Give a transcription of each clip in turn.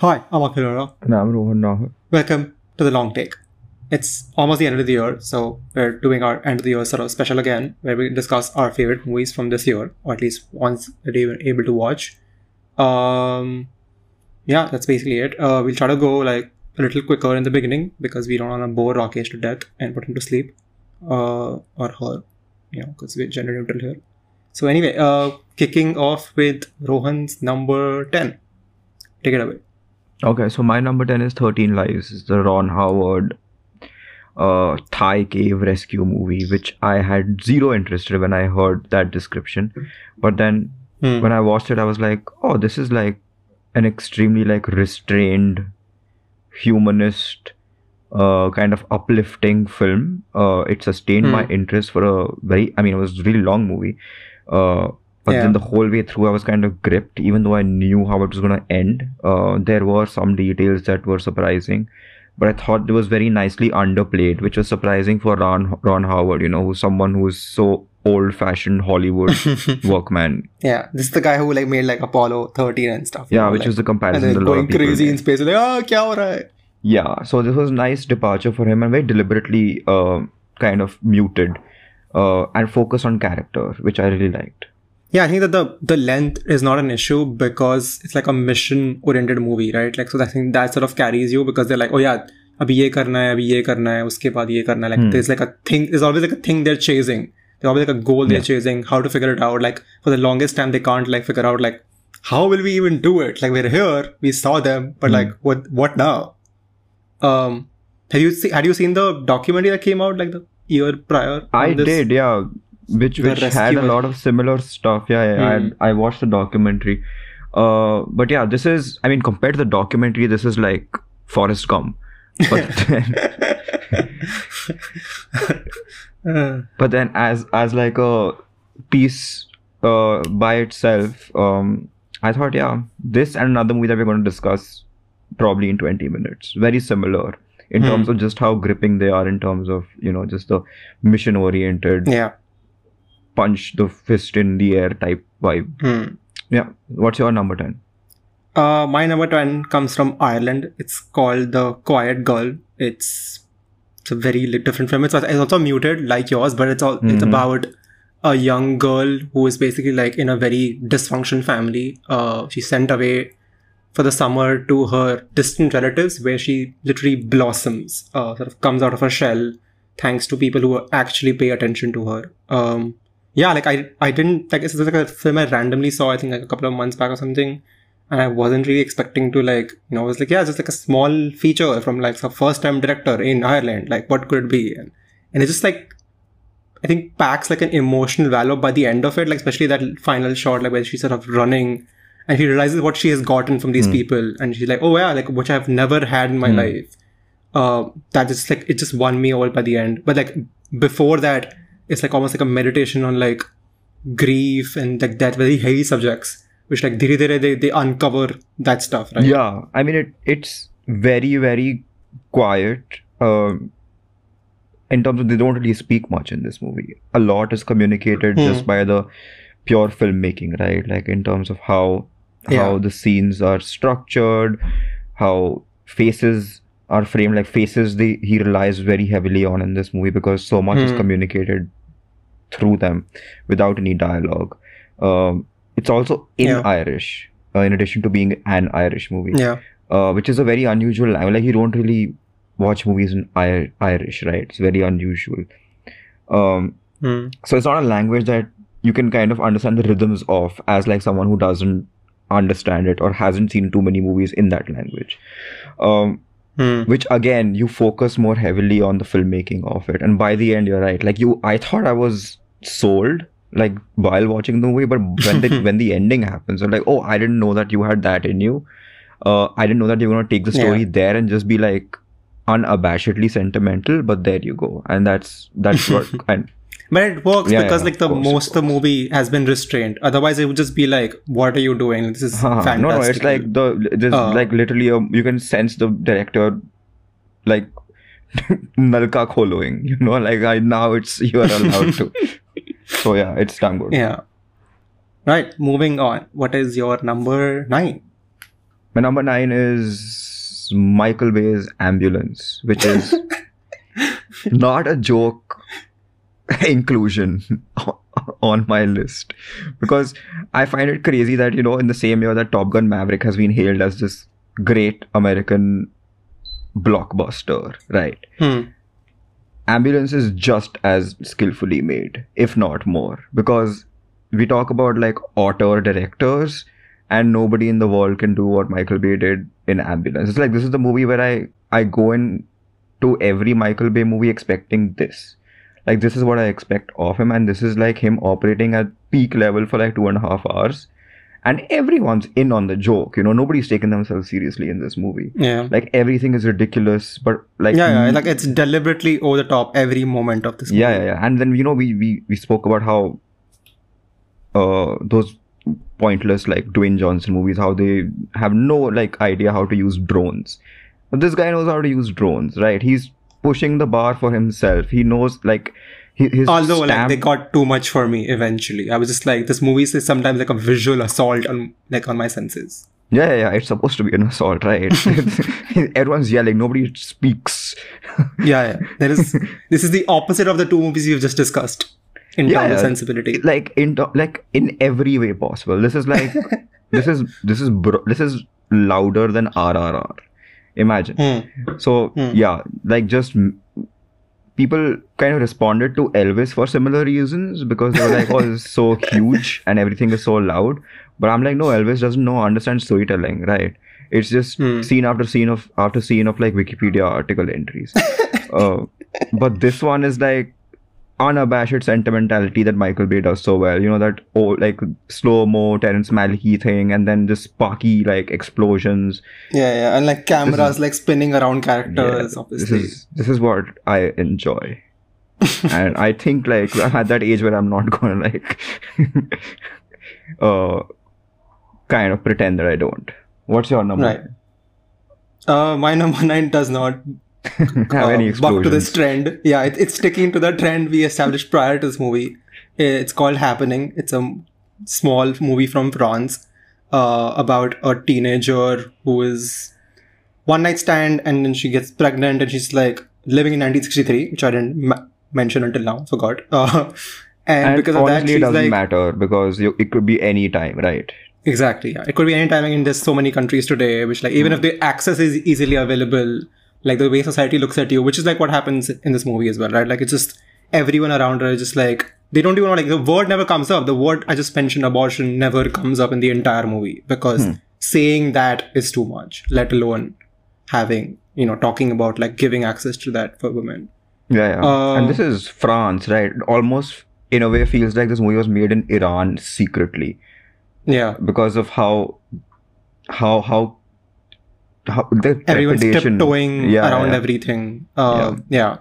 Hi, I'm Akhil And I'm Rohan Naahar. Welcome to the long take. It's almost the end of the year, so we're doing our end of the year sort of special again, where we discuss our favorite movies from this year, or at least ones that we were able to watch. Um, yeah, that's basically it. Uh, we'll try to go like a little quicker in the beginning because we don't want to bore Rakesh to death and put him to sleep, uh, or her, you know, because we're gender neutral here. So anyway, uh, kicking off with Rohan's number ten. Take it away. Okay, so my number 10 is 13 Lives. It's the Ron Howard uh, Thai cave rescue movie, which I had zero interest in when I heard that description. But then Hmm. when I watched it, I was like, oh, this is like an extremely like restrained, humanist, uh, kind of uplifting film. Uh, it sustained my Hmm. interest for a very, I mean, it was a really long movie. Uh, but Yeah. then the whole way through, I was kind of gripped, even though I knew how it was going to end. Uh, there were some details that were surprising, but I thought it was very nicely underplayed, which was surprising for Ron Ron Howard. You know, who's someone who's so old-fashioned Hollywood workman. Yeah, this is the guy who like made like Apollo 13 and stuff. Yeah, know, which like, was the and comparison then a lot going crazy in space. Like, ah, kya ho raha hai? Yeah, so this was nice departure for him and very deliberately uh, kind of muted uh, and focused on character, which I really liked yeah i think that the the length is not an issue because it's like a mission oriented movie right? Like so i think that sort of carries you because they're like oh yeah abhi ye karna hai abhi ye karna hai uske baad ye karna like hmm. there's like a thing there's always like a thing they're chasing. There's always like a goal they're chasing how to figure it out. Like for the longest time they can't like figure out like how will we even do it? Like we're here we saw them but hmm. like what what now? Um have you had you seen the documentary that came out like the year prior i did yeah. Which The which had a lot of similar stuff. Yeah, yeah Hmm. I, I watched the documentary. Uh, but yeah, this is. I mean, compared to the documentary, this is like Forrest Gump. But then, but then as as like a piece uh, by itself, um, I thought, yeah, this and another movie that we're going to discuss probably in 20 minutes. Very similar in Hmm. terms of just how gripping they are in terms of you know just the mission oriented yeah. Punch the fist in the air type vibe. Hmm. Yeah. What's your number 10? Uh, my number 10 comes from Ireland. It's called The Quiet Girl. It's it's a very different film. It's, it's also muted like yours, but it's all it's Mhm. about a young girl who is basically like in a very dysfunctional family. Uh, she's sent away for the summer to her distant relatives where she literally blossoms, uh, sort of comes out of her shell thanks to people who actually pay attention to her. Um, yeah, like I, I didn't like this is like a film I randomly saw. I think like a couple of months back or something, and I wasn't really expecting to like you know I was like yeah, just like a small feature from like a first time director in Ireland. Like what could it be? And and it's just like I think packs like an emotional value by the end of it, like especially that final shot, like where she's sort of running and she realizes what she has gotten from these Hmm. people, and she's like, oh yeah, like which I've never had in my Hmm. life. Uh, that just like it just won me over by the end. But like before that, it's like almost like a meditation on like grief and like that very heavy subjects, which like dhire dhire they they uncover that stuff, right? Yeah. I mean, it it's very very quiet. Um, in terms of they don't really speak much in this movie. A lot is communicated Hmm. just by the pure filmmaking, right? Like in terms of how how Yeah. the scenes are structured, how faces are framed. Like faces, they he relies very heavily on in this movie because so much is Hmm. communicated through them without any dialogue. Um, it's also in Yeah. Irish, uh, in addition to being an Irish movie Yeah. uh, which is a very unusual language. Like you don't really watch movies in Ir- Irish, right? It's very unusual. Um, Hmm. so it's not a language that you can kind of understand the rhythms of as like someone who doesn't understand it or hasn't seen too many movies in that language. Um, Hmm. which again you focus more heavily on the filmmaking of it and by the end you're right like you i thought i was sold like while watching the movie but when the when the ending happens i'm like oh i didn't know that you had that in you uh i didn't know that you're gonna take the story Yeah. there and just be like unabashedly sentimental but there you go and that's that's what and But it works Yeah, because yeah, like the course, most the movie has been restrained. Otherwise, it would just be like, "What are you doing? This is Huh, fantastic." no no it's like the there's Uh. like literally a, you can sense the director like nalka kholoing you know like I, now it's you are allowed to so yeah it's damn good yeah. Right. Moving on. What is your number nine? My number nine is Michael Bay's Ambulance, which is not a joke inclusion on my list because I find it crazy that you know in the same year that Top Gun Maverick has been hailed as this great American blockbuster, right? Hmm. Ambulance is just as skillfully made, if not more, because we talk about like auteur directors and nobody in the world can do what Michael Bay did in Ambulance. It's like this is the movie where I I go in to every Michael Bay movie expecting this. Like this is what I expect of him, and this is like him operating at peak level for like two and a half hours. And everyone's in on the joke, you know. Nobody's taking themselves seriously in this movie. Yeah. Like everything is ridiculous, but like yeah, yeah, like it's deliberately over the top every moment of this. yeah, yeah, yeah. And then you know we we we spoke about how uh those pointless like Dwayne Johnson movies, how they have no like idea how to use drones. But this guy knows how to use drones, right? He's pushing the bar for himself. He knows like his Although like they got too much for me eventually. I was just like this movie is sometimes like a visual assault on like on my senses. yeah, yeah, yeah, it's supposed to be an assault, right? Everyone's yelling, nobody speaks. Yeah, yeah. There is this is the opposite of the two movies you've just discussed in Yeah, terms of sensibility. like in like in every way possible. This is like this is this is bro- this is louder than RRR. Imagine. Hmm. So Hmm. yeah, like just people kind of responded to Elvis for similar reasons because they were like, "Oh, this is so huge and everything is so loud." But I'm like, no, Elvis doesn't know understand storytelling, right? It's just Hmm. scene after scene of after scene of like Wikipedia article entries. uh, but this one is like unabashed sentimentality that Michael Bay does so well. You know that oh like slow mo Terrence Malick thing, and then just sparky like explosions. Yeah, yeah. And like cameras like spinning around characters, Yeah, obviously. This is this is what I enjoy. and I think like I'm at that age where I'm not gonna like uh kind of pretend that I don't. What's your number? Right. Uh, my number nine does not uh, buck to this trend. Yeah, it, it's sticking to the trend we established prior to this movie. It's called Happening. It's a small movie from France uh, about a teenager who is one night stand and then she gets pregnant and she's like living in 1963, which I didn't ma- mention until now, forgot. Uh, and, And because of that, it doesn't like, matter because you, it could be any time, right? Exactly. Yeah. It could be any time. I mean, there's so many countries today, which like even if the access is easily available, like the way society looks at you, which is like what happens in this movie as well, right? Like it's just everyone around her is just like they don't even know. Like the word never comes up. The word I just mentioned, abortion, never comes up in the entire movie because saying that is too much. Let alone having you know talking about like giving access to that for women. Yeah, yeah. Uh, and this is France, right? Almost in a way feels like this movie was made in Iran secretly Yeah. because of how how how the everyone's tiptoeing Yeah, around yeah. everything. Uh, yeah.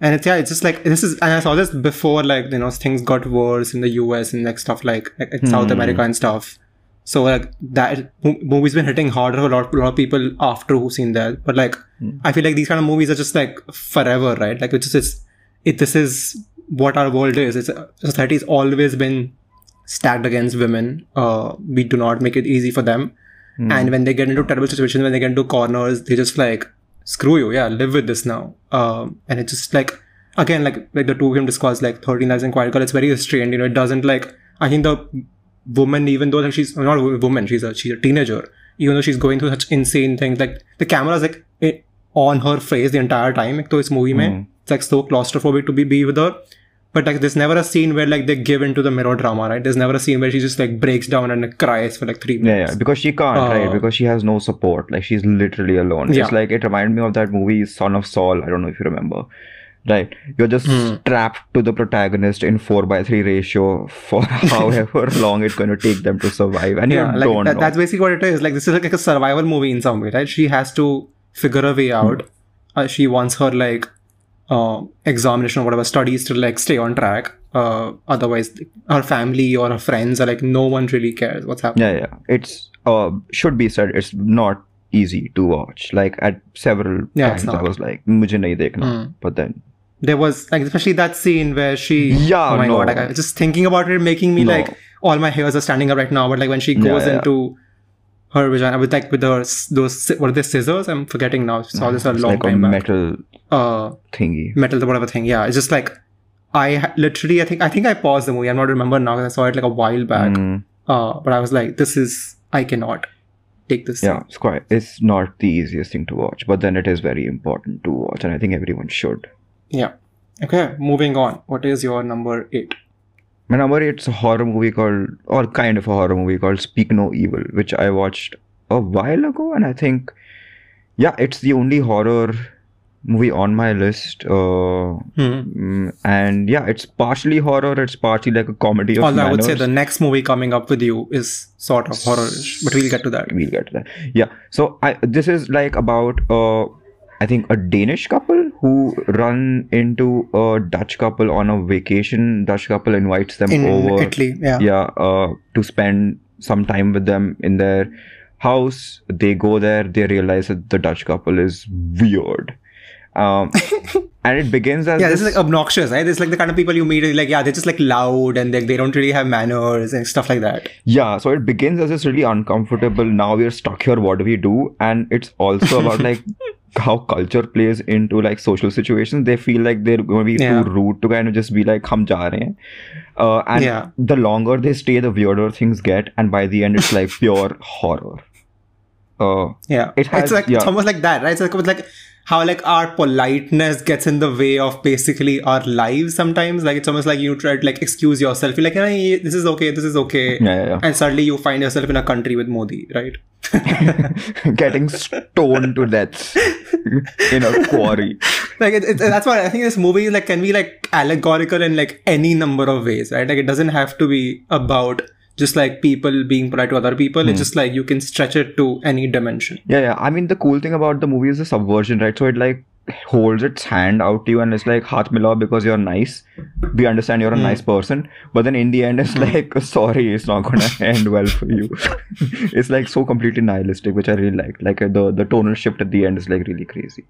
And it's yeah, it's just like this is, and I saw this before, like you know, things got worse in the U.S. and like stuff like, like in South Hmm. America and stuff. So like that movie's been hitting harder for a lot, a lot of people after who've seen that. But like, Hmm. I feel like these kind of movies are just like forever, right? Like it's just it's, it. This is what our world is. It's society's always been stacked against women. Uh, we do not make it easy for them. Mm. And when they get into terrible situations, when they get into corners, they just like, screw you, yeah, live with this now. Um, and it's just like, again, like like the two of him discussed, like 13 Lives in Quiet Girl, it's very restrained, you know, it doesn't like, I think the woman, even though like, she's not a woman, she's a, she's a teenager, even though she's going through such insane things, like the camera's like it, on her face the entire time, like, so this movie, mm. mein, it's like so claustrophobic to be, be with her. But like there's never a scene where like they give into the mirror drama, right? There's never a scene where she just like breaks down and cries for like three minutes. yeah, because she can't, right? Uh, Because she has no support. Like she's literally alone. Yeah. It's like it reminded me of that movie Son of Saul. I don't know if you remember. Right, you're just Hmm. strapped to the protagonist in four by three ratio for however long it's going to take them to survive, and yeah, you like don't that, know. that's basically what it is. Like this is like, a survival movie in some way, right? She has to figure a way Hmm. out. Uh, she wants her like uh, examination or whatever studies to like stay on track. Uh, otherwise, her family or her friends are like no one really cares what's happening. Yeah, yeah. It's uh should be said. It's not easy to watch. Like at several Yeah, times, it's I not. was like, "मुझे नहीं देखना." Hmm. But then, There was like especially that scene where she. Yeah, Oh my no. god! Like, I- just thinking about it, making me No. like all my hairs are standing up right now. But like when she Yeah, goes yeah. into her vagina with like with those those what are they scissors? I'm forgetting now. Saw this a long like a time back. metal Uh, thingy. metal whatever thing. Yeah, it's just like I literally I think I think I paused the movie. I'm not remember now because I saw it like a while back. Mm, Uh, but I was like, this is I cannot take this. yeah, it's quite. It's not the easiest thing to watch, but then it is very important to watch, and I think everyone should. Yeah. Okay, moving on. What is your number eight? My number eight's a horror movie called, or kind of a horror movie called Speak No Evil, which I watched a while ago, and I think, yeah, it's the only horror movie on my list. Uh, Hmm. mm, and yeah, it's partially horror, it's partially like a comedy of Although I would say the next movie coming up with you is sort of horror-ish, but we'll get to that. we'll get to that. Yeah. So I this is like about uh I think a Danish couple who run into a Dutch couple on a vacation. Dutch couple invites them In over. Italy, yeah. Yeah, uh, to spend some time with them in their house. They go there. They realize that the Dutch couple is weird. Um, and it begins as Yeah, this is like obnoxious, right? This is like the kind of people you meet, like, yeah, they're just like loud and they, they don't really have manners and stuff like that. Yeah, so it begins as this really uncomfortable. Now we're stuck here. What do we do? And it's also about like how culture plays into like social situations. They feel like they're going to be Yeah. too rude to kind of just be like, "Hum ja rahe hain." Uh, and Yeah. the longer they stay, the weirder things get. And by the end, it's like pure horror. Uh, Yeah, It has- it's like yeah. it's almost like that, right? It's like, it's like how like our politeness gets in the way of basically our lives sometimes. Like it's almost like you try to like excuse yourself. You're like, hey, this is okay, this is okay, yeah, yeah, and suddenly you find yourself in a country with Modi, right? Getting stoned to death in a quarry. like it, it, that's why I think this movie like can be like allegorical in like any number of ways, right? Like it doesn't have to be about just like people being polite to other people. It's hmm. just like you can stretch it to any dimension. Yeah, yeah. I mean, the cool thing about the movie is the subversion, right? So it like holds its hand out to you and it's like, Hath mila because you're nice. We understand you're a hmm. nice person. But then in the end, it's hmm. like, sorry, it's not gonna end well for you. it's like so completely nihilistic, which I really like. Like uh, the, the tonal shift at the end is like really crazy.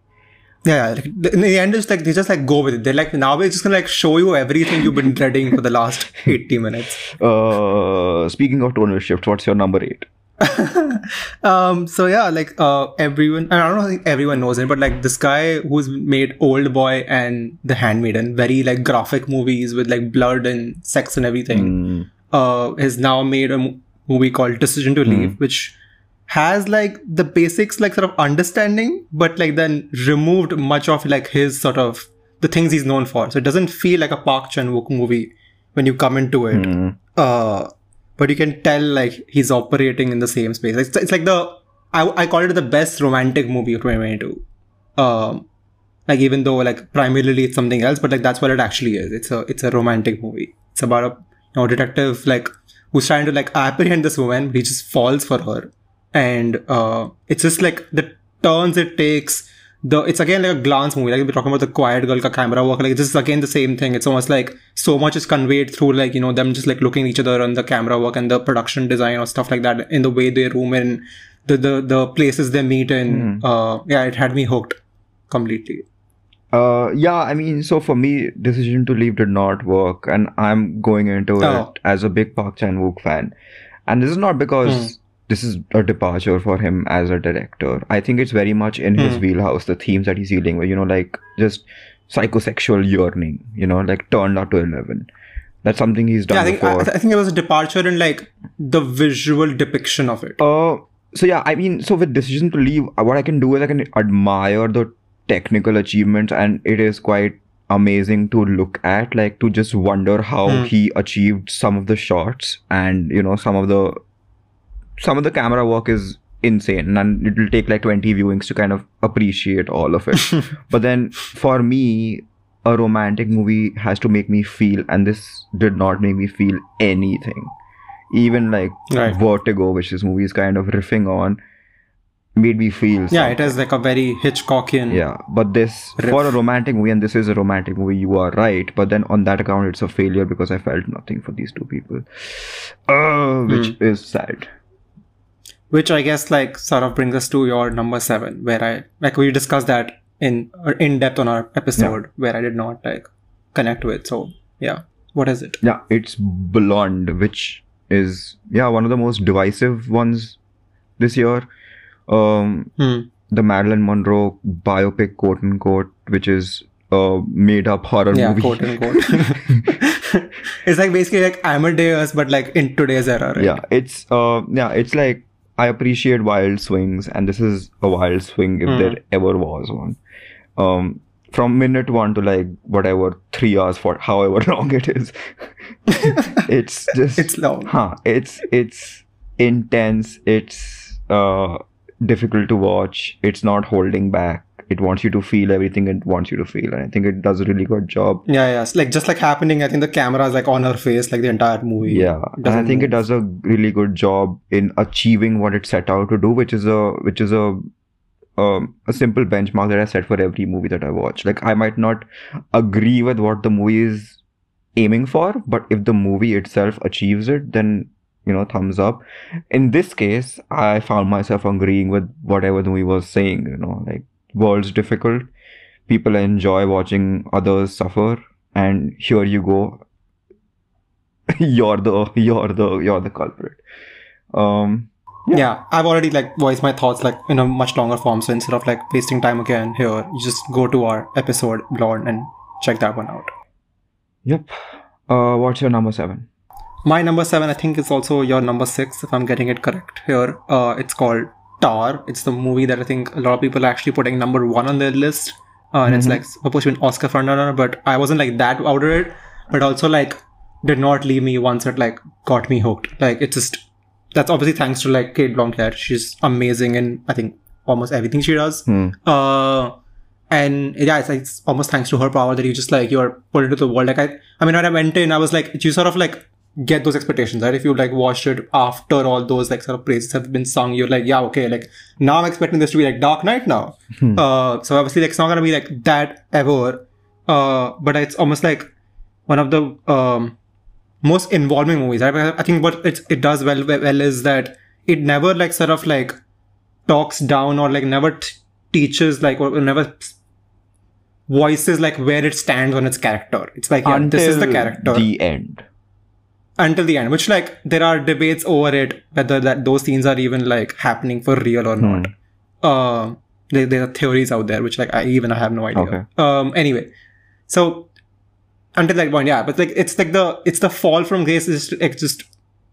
Yeah, like, in the end, it's like they just like go with it. They're like, now we're just gonna like show you everything you've been dreading for the last 80 minutes. Uh, speaking of tonal shift, what's your number eight? um, so yeah, like uh, everyone, I don't know, I think everyone knows it, but like this guy who's made Old Boy and The Handmaiden, very like graphic movies with like blood and sex and everything, Mm, uh, has now made a movie called Decision to Leave, which has like the basics, like sort of understanding, but like then removed much of like his sort of the things he's known for. So it doesn't feel like a Park Chan Wook movie when you come into it. mm, Uh, but you can tell like he's operating in the same space. It's, it's like the I, I call it the best romantic movie of 2022. Um, like even though like primarily it's something else, but like that's what it actually is. It's a it's a romantic movie. It's about a you know detective like who's trying to like apprehend this woman. But he just falls for her, and uh, it's just like the turns it takes. The it's again like a glance movie. Like we're talking about the quiet girl ka camera work. Like this is again the same thing. It's almost like so much is conveyed through like you know them just like looking at each other and the camera work and the production design or stuff like that in the way they room in, the the the places they meet in. Uh, yeah, it had me hooked completely. Uh, yeah, I mean, so for me, Decision to Leave did not work, and I'm going into Oh. it as a big Park Chan Wook fan. And this is not because this is a departure for him as a director. I think it's very much in his wheelhouse, the themes that he's dealing with, you know, like just psychosexual yearning, you know, like turned up to 11. That's something he's done Yeah, I think before. I think it was a departure in like the visual depiction of it. Uh, so yeah, I mean, so with decision to leave, uh, what I can do is I can admire the technical achievements, and it is quite amazing to look at. Like to just wonder how Hmm. he achieved some of the shots, and you know, some of the some of the camera work is insane, and it will take like twenty viewings to kind of appreciate all of it. but then for me. A romantic movie has to make me feel, and this did not make me feel anything even like Right. Vertigo, which this movie is kind of riffing on, made me feel. Yeah, something. it is like a very Hitchcockian. Yeah, but this for a romantic movie, and this is a romantic movie. You are right, but then on that account, it's a failure because I felt nothing for these two people, uh, which Hmm. is sad. Which I guess like sort of brings us to your number seven, where I like we discussed that in in depth on our episode, where I did not like connect with. So yeah, what is it? Yeah, it's Blonde, which is yeah one of the most divisive ones this year. Um, Hmm. the Marilyn Monroe biopic, quote unquote, which is a made up horror Yeah, movie. quote unquote. it's like basically like Amadeus, but like in today's era, right? yeah, it's uh, yeah, it's like I appreciate wild swings, and this is a wild swing if Hmm. there ever was one. Um, from minute one to like whatever three hours for however long it is, it's just It's long. huh it's it's intense it's uh difficult to watch it's not holding back it wants you to feel everything it wants you to feel and i think it does a really good job Yeah, yeah. It's like just like happening, I think the camera is like on her face like the entire movie. yeah and i think it does a really good job in achieving what it set out to do which is a which is a um, a simple benchmark that I set for every movie that I watch. Like I might not agree with what the movie is aiming for, but if the movie itself achieves it, then you know, thumbs up. In this case, I found myself agreeing with whatever the movie was saying. You know, like world's difficult, people enjoy watching others suffer, and here you go, you're the you're the you're the culprit. Um, yeah. I've already like voiced my thoughts like in a much longer form. So instead of like wasting time again here, you just go to our episode blog and check that one out. yep. Uh, what's your number seven? My number seven, I think, is also your number six, if I'm getting it correct here. Uh, it's called Tar. It's the movie that I think a lot of people are actually putting number one on their list. Uh, and it's like supposed to be an Oscar frontrunner, but I wasn't like that out of it. But also like did not leave me once it like got me hooked. Like it just that's obviously thanks to like Cate Blanchett. She's amazing in I think almost everything she does. Hmm. Uh, and yeah, it's, like, it's almost thanks to her power that you just like you're put into the world. Like I, I mean, when I went in, I was like, you sort of like get those expectations, right? If you like watched it after all those like sort of praises have been sung, you're like, yeah, okay, like now I'm expecting this to be like Dark Knight now. Uh, so obviously, like it's not gonna be like that ever. Uh, but it's almost like one of the um most involving movies. Right? I think what it it does well well is that it never like sort of like talks down or like never t- teaches like or never voices like where it stands on its character. It's like yeah, this is the character The end. Until the end. Which like there are debates over it whether that those scenes are even like happening for real or not. Uh, there, there are theories out there which like I even I have no idea. Okay. Um. Anyway, so until that point, yeah. But like it's like the it's the fall from grace is just, it's just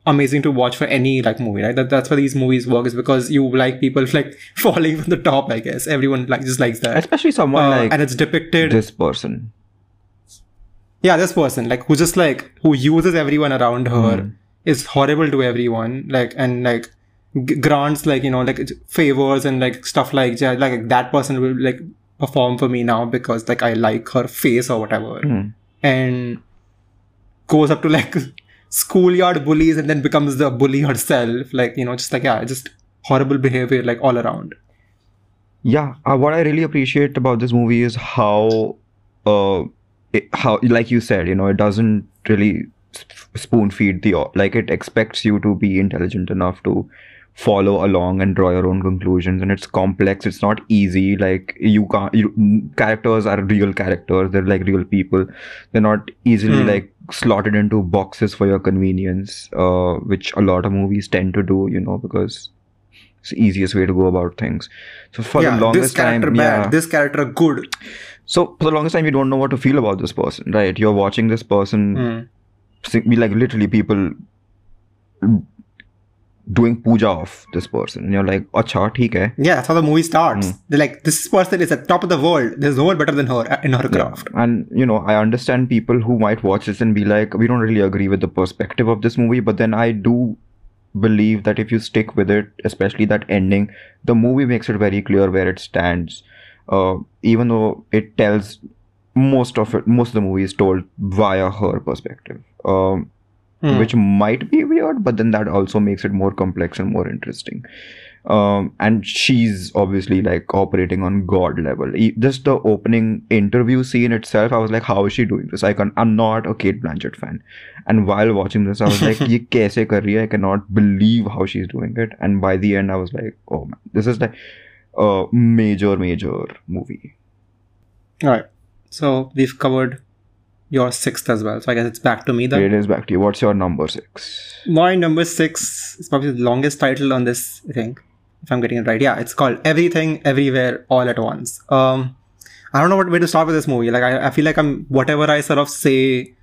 amazing to watch for any like movie, right? That that's why these movies work is because you like people like falling from the top. I guess everyone like just likes that. Especially someone Uh, like and it's depicted this person. Yeah this person like who just like who uses everyone around her is horrible to everyone like and like g- grants like you know like favors and like stuff like yeah, like that person will like perform for me now because like i like her face or whatever. Hmm. and goes up to like schoolyard bullies and then becomes the bully herself like you know just like yeah just horrible behavior like all around. Yeah, uh, what I really appreciate about this movie is how, uh, it, how like you said, you know, it doesn't really sp- spoon feed the like it expects you to be intelligent enough to follow along and draw your own conclusions, and it's complex. It's not easy. Like you can't. You, characters are real characters. They're like real people. They're not easily Hmm. like slotted into boxes for your convenience, uh, which a lot of movies tend to do. You know, because it's the easiest way to go about things. So for yeah the longest this character time, bad yeah. this character good so for the longest time, you don't know what to feel about this person, right? You're watching this person sing- be like literally people doing puja of this person, and you're like, "Acha, theek hai." Yeah, that's how the movie starts. Hmm. They're like, this person is at top of the world. There's no one better than her in her craft. And you know, I understand people who might watch this and be like, "We don't really agree with the perspective of this movie," but then I do believe that if you stick with it, especially that ending, the movie makes it very clear where it stands. Uh, even though it tells most of it, most of the movie is told via her perspective. Um, Hmm. which might be weird, but then that also makes it more complex and more interesting. Um, and she's obviously like operating on god level. Just the opening interview scene itself, I was like, how is she doing this? I can, I'm not a Cate Blanchett fan, and while watching this, I was like, ye kaise kar rahi hai? I cannot believe how she's doing it. And by the end, I was like, oh man, this is like a major, major movie. All right. So we've covered your sixth as well. So I guess it's back to me then. It is back to you. What's your number six? My number six is probably the longest title on this, I think. if I'm getting it right. Yeah, it's called Everything Everywhere All at Once. Um, I don't know what way to start with this movie. Like, I, I feel like I'm whatever I sort of say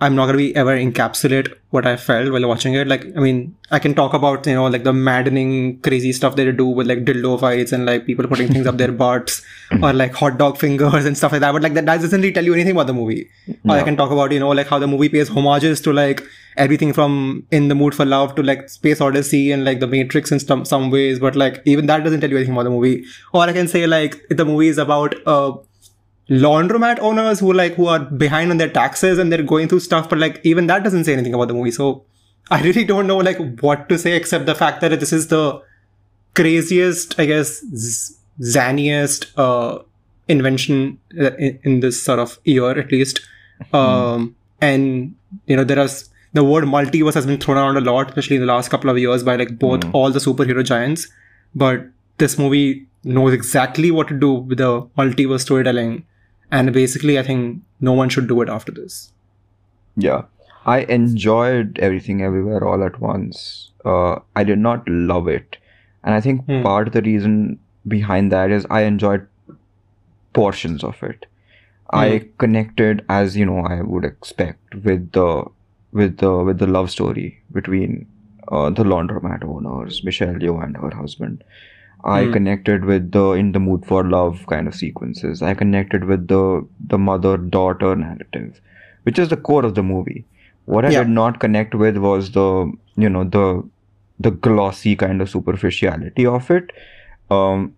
I'm not gonna be ever encapsulate what I felt while watching it. Like, I mean, I can talk about you know like the maddening, crazy stuff they do with like dildo fights and like people putting things up their butts or like hot dog fingers and stuff like that. But like that, that doesn't really tell you anything about the movie. Or I can talk about you know like how the movie pays homages to like everything from In the Mood for Love to like Space Odyssey and like The Matrix in some some ways. But like even that doesn't tell you anything about the movie. Or I can say like the movie is about uh laundromat owners who like who are behind on their taxes and they're going through stuff but like even that doesn't say anything about the movie. So i really don't know like what to say except the fact that this is the craziest i guess z- zaniest uh invention uh, in, in this sort of year at least. Um and you know there is the word multiverse has been thrown around a lot especially in the last couple of years by like both all the superhero giants. But this movie knows exactly what to do with the multiverse storytelling and basically i think no one should do it after this Yeah. I enjoyed everything everywhere all at once. Uh, I did not love it. And I think Hmm. part of the reason behind that is I enjoyed portions of it. I connected as you know I would expect with the with the with the love story between uh, the laundromat owners, Michelle Yeoh and her husband. I Hmm. connected with the in the mood for love kind of sequences. I connected with the the mother daughter narrative, which is the core of the movie. What I Yeah. did not connect with was the you know the the glossy kind of superficiality of it, um,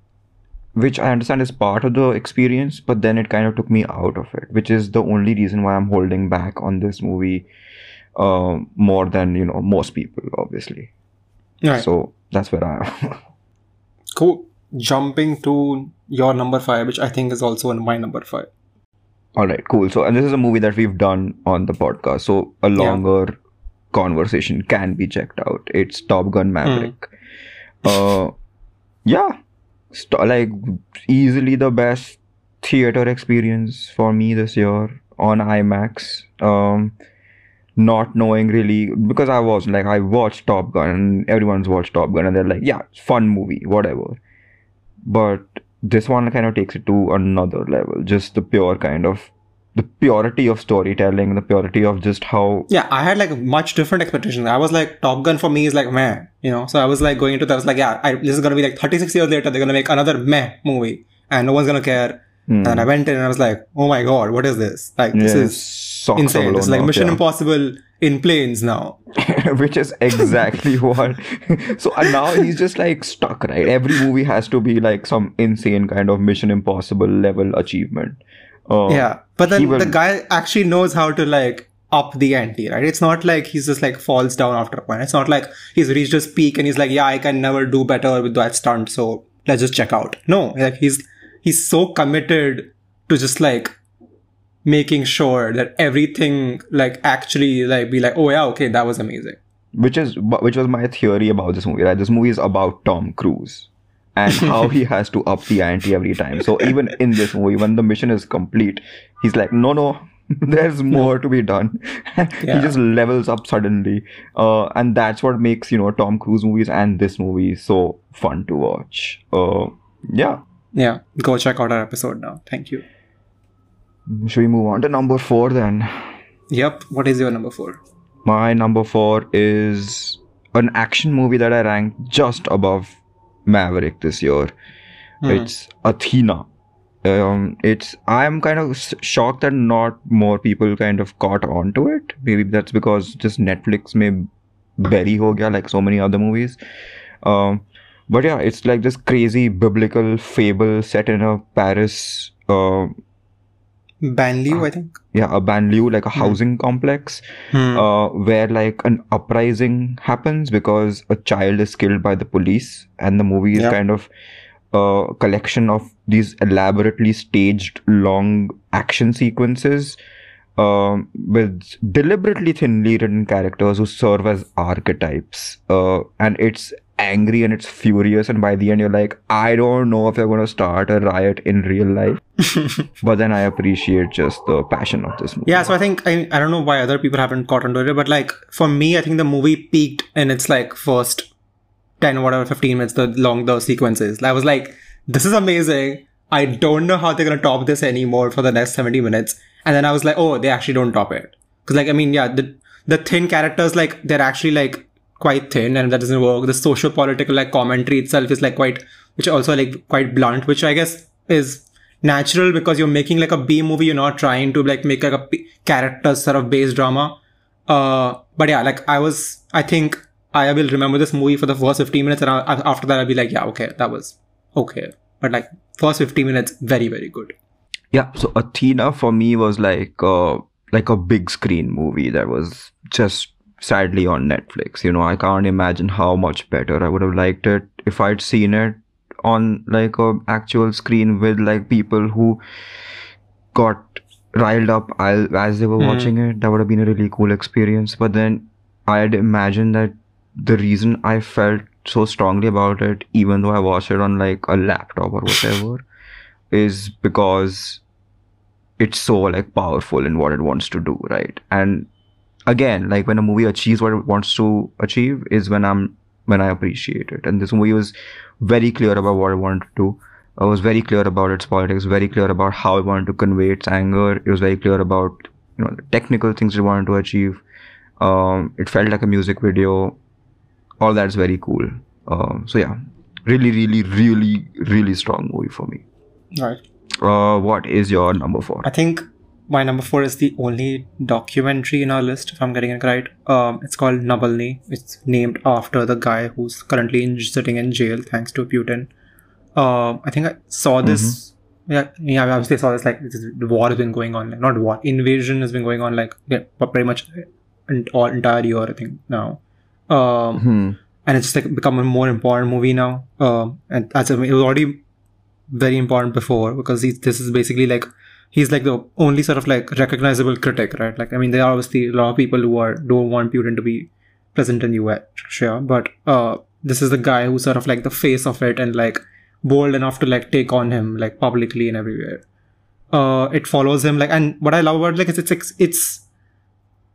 which I understand is part of the experience, but then it kind of took me out of it, which is the only reason why I'm holding back on this movie um, more than you know most people, obviously. right So that's where I am. Cool. Jumping to your number five, which I think is also in my number five. All right, cool. So, and this is a movie that we've done on the podcast. So, a longer conversation can be checked out. It's Top Gun Maverick. Uh, yeah, st- like easily the best theater experience for me this year on IMAX. Um, not knowing really because I was like I watched Top Gun and everyone's watched Top Gun and they're like yeah fun movie whatever but this one kind of takes it to another level just the pure kind of the purity of storytelling the purity of just how Yeah, I had like much different expectations. I was like, Top Gun for me is like meh, you know. So I was like going into that. I was like, yeah, I, this is gonna be like 36 years later. They're gonna make another meh movie, and no one's gonna care. Hmm. And I went in and I was like, oh my god, what is this? Like this Yeah, is insane. It's like Mission yeah. Impossible in planes now. which is exactly what so and now he's just like stuck right every movie has to be like some insane kind of mission impossible level achievement uh, yeah, but then will- the guy actually knows how to like up the ante, right? It's not like he's just like falls down after a point. It's not like he's reached his peak and he's like, yeah, I can never do better with that stunt, so let's just check out. No, like he's he's so committed to just like making sure that everything like actually like be like, oh yeah, okay, that was amazing. which is which was my theory about this movie right? This movie is about tom cruise and how he has to up the ante every time. So even in this movie when the mission is complete he's like no no there's more to be done. He just levels up suddenly. Uh, and that's what makes you know tom cruise movies and this movie so fun to watch. Uh, yeah Yeah, go check out our episode now. Thank you. should we move on to number four then Yep. What is your number four? My number four is an action movie that I ranked just above Maverick this year. It's Athena. Um, it's I'm kind of shocked that not more people kind of caught on to it. Maybe that's because just Netflix may bury ho gaya like so many other movies. Um, but yeah, it's like this crazy biblical fable set in a Paris. Uh, Banlieue, I think. yeah, a banlieue like a housing complex Hmm. uh, where like an uprising happens because a child is killed by the police and the movie is Yeah. kind of a collection of these elaborately staged long action sequences um, with deliberately thinly written characters who serve as archetypes uh, and it's angry and it's furious and by the end you're like i don't know if you're going to start a riot in real life. But then i appreciate just the passion of this movie. Yeah, so I think I, I don't know why other people haven't caught onto it, but like for me, I think the movie peaked in its like first 10 whatever 15 minutes the long the sequences. I was like this is amazing. I don't know how they're going to top this anymore for the next 70 minutes. And then i was like oh they actually don't top it. Because like i mean yeah the the thin characters like they're actually like quite thin and that doesn't work. The social political like commentary itself is like quite which also like quite blunt which i guess is natural because you're making like a b movie. You're not trying to like make like a p- character sort of based drama. Uh but yeah like i was i think i will remember this movie for the first 15 minutes and I, after that i'll be like yeah okay that was okay. But like first 15 minutes very very good. Yeah, so Athena for me was like uh, like a big screen movie that was just sadly on Netflix. You know, I can't imagine how much better I would have liked it if I'd seen it on like a actual screen with like people who got riled up as they were Hmm. watching it. That would have been a really cool experience. But then I'd imagine that the reason I felt so strongly about it, even though I watched it on like a laptop or whatever, is because it's so like powerful in what it wants to do, right? And again, like when a movie achieves what it wants to achieve is when I'm when I appreciate it. And this movie was very clear about what it wanted to do. It was very clear about its politics, very clear about how it wanted to convey its anger. It was very clear about you know the technical things it wanted to achieve. Um, it felt like a music video. All that's very cool. Um, so yeah, really, really, really, really strong movie for me. right Uh, what is your number four? I think my number four is the only documentary in our list, if I'm getting it right. Um, it's called Navalny. It's named after the guy who's currently in, sitting in jail thanks to Putin. Um, I think I saw this. Yeah, yeah, I obviously saw this. Like this is- the war has been going on, like not war, invasion has been going on, like yeah, pretty much an all entire year. I think now. Um, Hmm. and it's just like become a more important movie now. Um, and as a, it was already very important before because this is basically like he's like the only sort of like recognizable critic, right? Like I mean, there are obviously a lot of people who are don't want Putin to be present in the US, sure, but uh, this is the guy who's sort of like the face of it and like bold enough to like take on him like publicly and everywhere. Uh, it follows him like, and what I love about like it's it's it's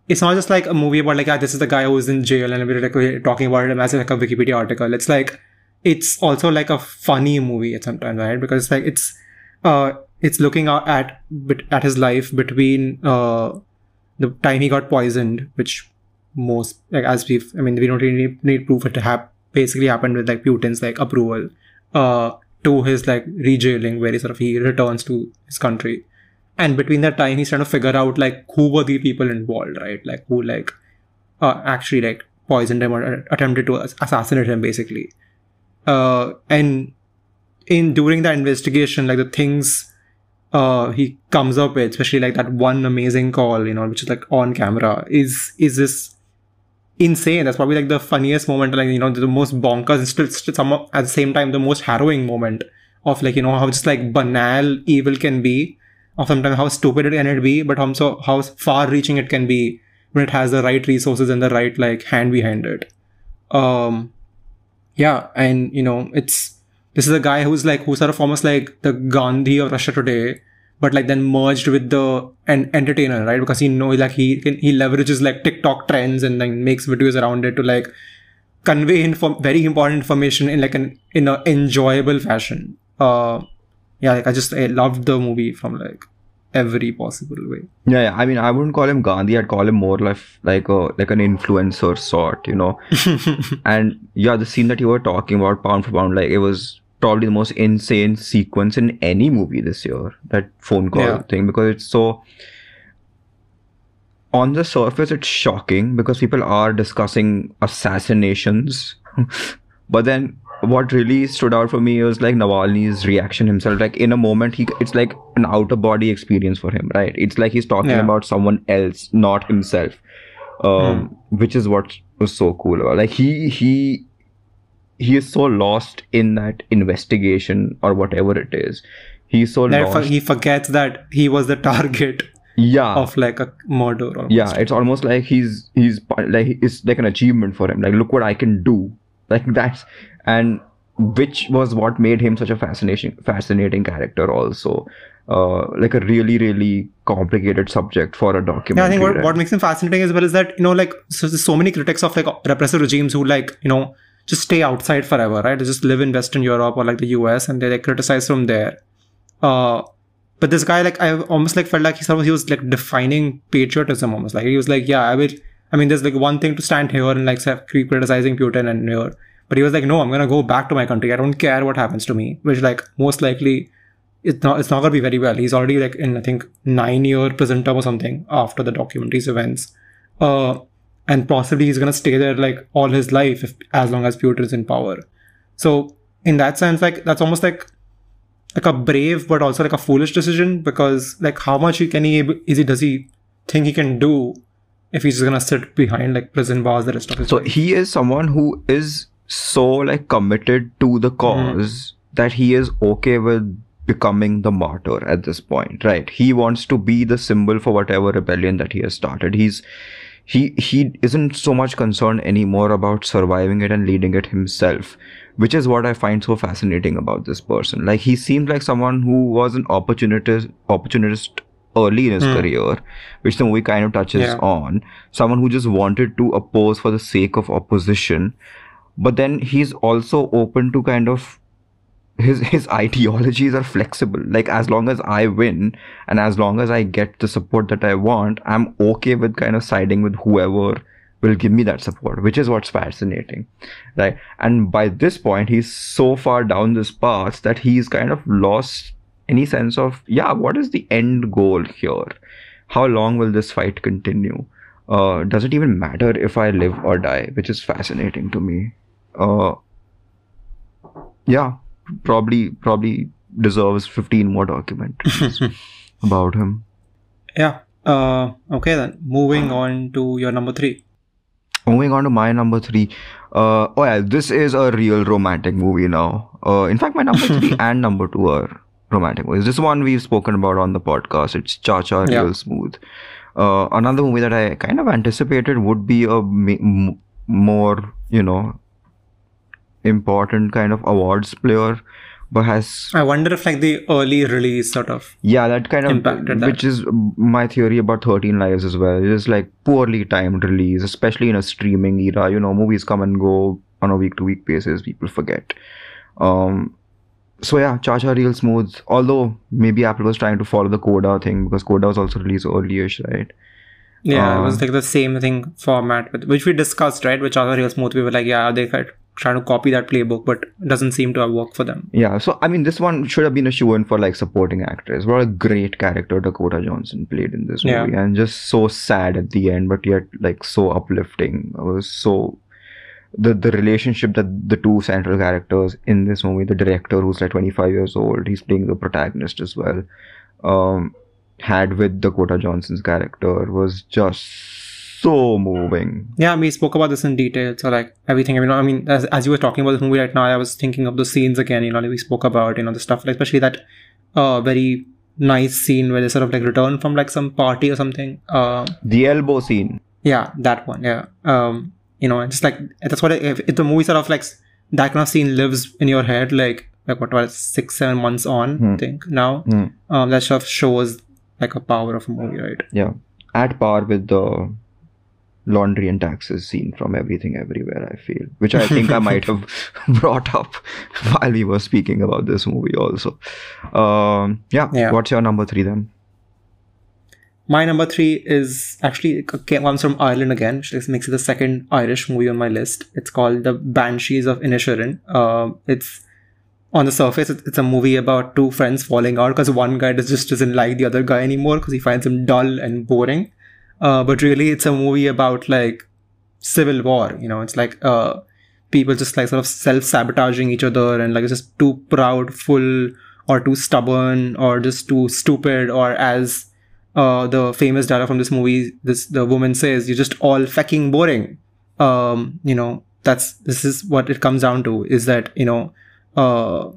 it's not just like a movie about like ah, this is the guy who's in jail and we're like talking about him as like a Wikipedia article. It's like it's also like a funny movie at sometimes, right? Because it's like it's uh it's looking at at his life between uh the time he got poisoned, which most like as we've I mean we don't really need, need proof it have basically happened with like Putin's like approval uh to his like rejailing where he sort of he returns to his country. And between that time he's trying to figure out like who were the people involved right? Like who like uh, actually like poisoned him or attempted to assassinate him basically. Uh and in during that investigation like the things uh he comes up with especially like that one amazing call you know which is like on camera is is this insane? That's probably like the funniest moment like you know the most bonkers and still, still some at the same time the most harrowing moment of like you know how just like banal evil can be or sometimes how stupid it can be but also how far reaching it can be when it has the right resources and the right like hand behind it. Um yeah and you know it's this is a guy who's like who's sort of almost like the gandhi of russia today but like then merged with the an entertainer right because he know like he can he leverages like tiktok trends and then makes videos around it to like convey info- very important information in like an in a enjoyable fashion uh yeah like i just i loved the movie from like every possible way Yeah, yeah. I mean, I wouldn't call him Gandhi. I'd call him more like like a like an influencer sort, you know. and yeah, the scene that you were talking about, pound for pound, like it was probably the most insane sequence in any movie this year. That phone call Yeah. thing because it's so. On the surface, it's shocking because people are discussing assassinations, but then what really stood out for me was like Navalny's reaction himself. Like in a moment, he it's like an out of body experience for him, right? It's like he's talking Yeah. about someone else, not himself, um, which is what was so cool about. Like he he he is so lost in that investigation or whatever it is. He's so That lost. he forgets that he was the target yeah, of like a murder almost. yeah. It's almost like he's he's like it's like an achievement for him. Like look what I can do. Like that's and which was what made him such a fascination fascinating character also. Uh, like a really really complicated subject for a documentary Yeah. I think what, right? what makes him fascinating as well is that you know, like so so many critics of like repressive regimes who like you know just stay outside forever, right? Just live in Western Europe or like the US and they like criticize from there. Uh, but this guy, like, I almost like felt like he he was like defining patriotism almost. Like he was like, yeah, I will. I mean, there's like one thing to stand here and like criticizing Putin and here, but he was like, no, I'm gonna go back to my country. I don't care what happens to me. Which like most likely, it's not it's not gonna be very well. He's already like in I think nine year prison term or something after the documentary's events. Uh, and possibly he's gonna stay there like all his life if, as long as Putin is in power. So in that sense, like that's almost like like a brave but also like a foolish decision because like how much he can he is he does he think he can do if he's just gonna sit behind like prison bars the rest of his life? so life. he is someone who is so like committed to the cause mm. that he is okay with becoming the martyr at this point right he wants to be the symbol for whatever rebellion that he has started he's he he isn't so much concerned anymore about surviving it and leading it himself which is what i find so fascinating about this person like he seemed like someone who was an opportunist opportunist early in his mm. career which the movie kind of touches yeah. on someone who just wanted to oppose for the sake of opposition but then he's also open to kind of his his ideologies are flexible. Like as long as i win and as long as i get the support that i want i'm okay with kind of siding with whoever will give me that support which is what's fascinating right? And by this point he's so far down this path that he's kind of lost any sense of yeah what is the end goal here? How long will this fight continue? Uh, does it even matter if i live or die? Which is fascinating to me. Uh, yeah probably probably deserves 15 more documentaries about him. Yeah uh okay then. Moving on to your number three. Moving on to my number three. Uh oh yeah this is a real romantic movie now. Uh in fact my number three and number two are romantic movies. This one we've spoken about on the podcast. It's cha cha yeah. real smooth. Uh another movie that i kind of anticipated would be a m- more you know important kind of awards player but has I wonder if like the early release sort of yeah that kind of impacted which that. is my theory about 13 lives as well it is like poorly timed release especially in a streaming era you know movies come and go on a week to week basis people forget um so yeah cha cha real smooth although maybe apple was trying to follow the coda thing because coda was also released earlyish right yeah, it was um, like the same thing format, with, which we discussed, right? Which other real smooth. We were like, yeah, they trying to copy that playbook, but doesn't seem to have worked for them. Yeah, so I mean, this one should have been a shoe in for like supporting actress. What a great character Dakota Johnson played in this movie, yeah. and just so sad at the end, but yet like so uplifting. It was so the the relationship that the two central characters in this movie, the director who's like 25 years old, he's playing the protagonist as well, um, had with Dakota Johnson's character was just so moving. Yeah, we spoke about this in detail. So like everything, you know, I mean, as, as you were talking about this movie right now, I was thinking of the scenes again. You know, like we spoke about, you know, the stuff, like, especially that uh, very nice scene where they sort of like return from like some party or something. Uh, the elbow scene. Yeah, that one. Yeah. Um, you know, just like that's what if, if the movie sort of like that kind of scene lives in your head, like like what was six seven months on, hmm. I think now, hmm. um, that sort of shows like a power of a movie, right? Yeah, at par with the laundry and taxes scene from everything everywhere i feel which i think i might have brought up while we were speaking about this movie also um, yeah, yeah what's your number three then my number three is actually comes from Ireland again, which makes it the second Irish movie on my list. It's called The Banshees of Inisherin. Uh, it's on the surface, it's a movie about two friends falling out because one guy just doesn't like the other guy anymore because he finds him dull and boring. Uh, but really, it's a movie about like civil war. You know, it's like uh, people just like sort of self sabotaging each other and like it's just too proud, full, or too stubborn, or just too stupid, or as uh, the famous dialogue from this movie, this the woman says, "You're just all fucking boring." Um, you know, that's this is what it comes down to. Is that you know, uh,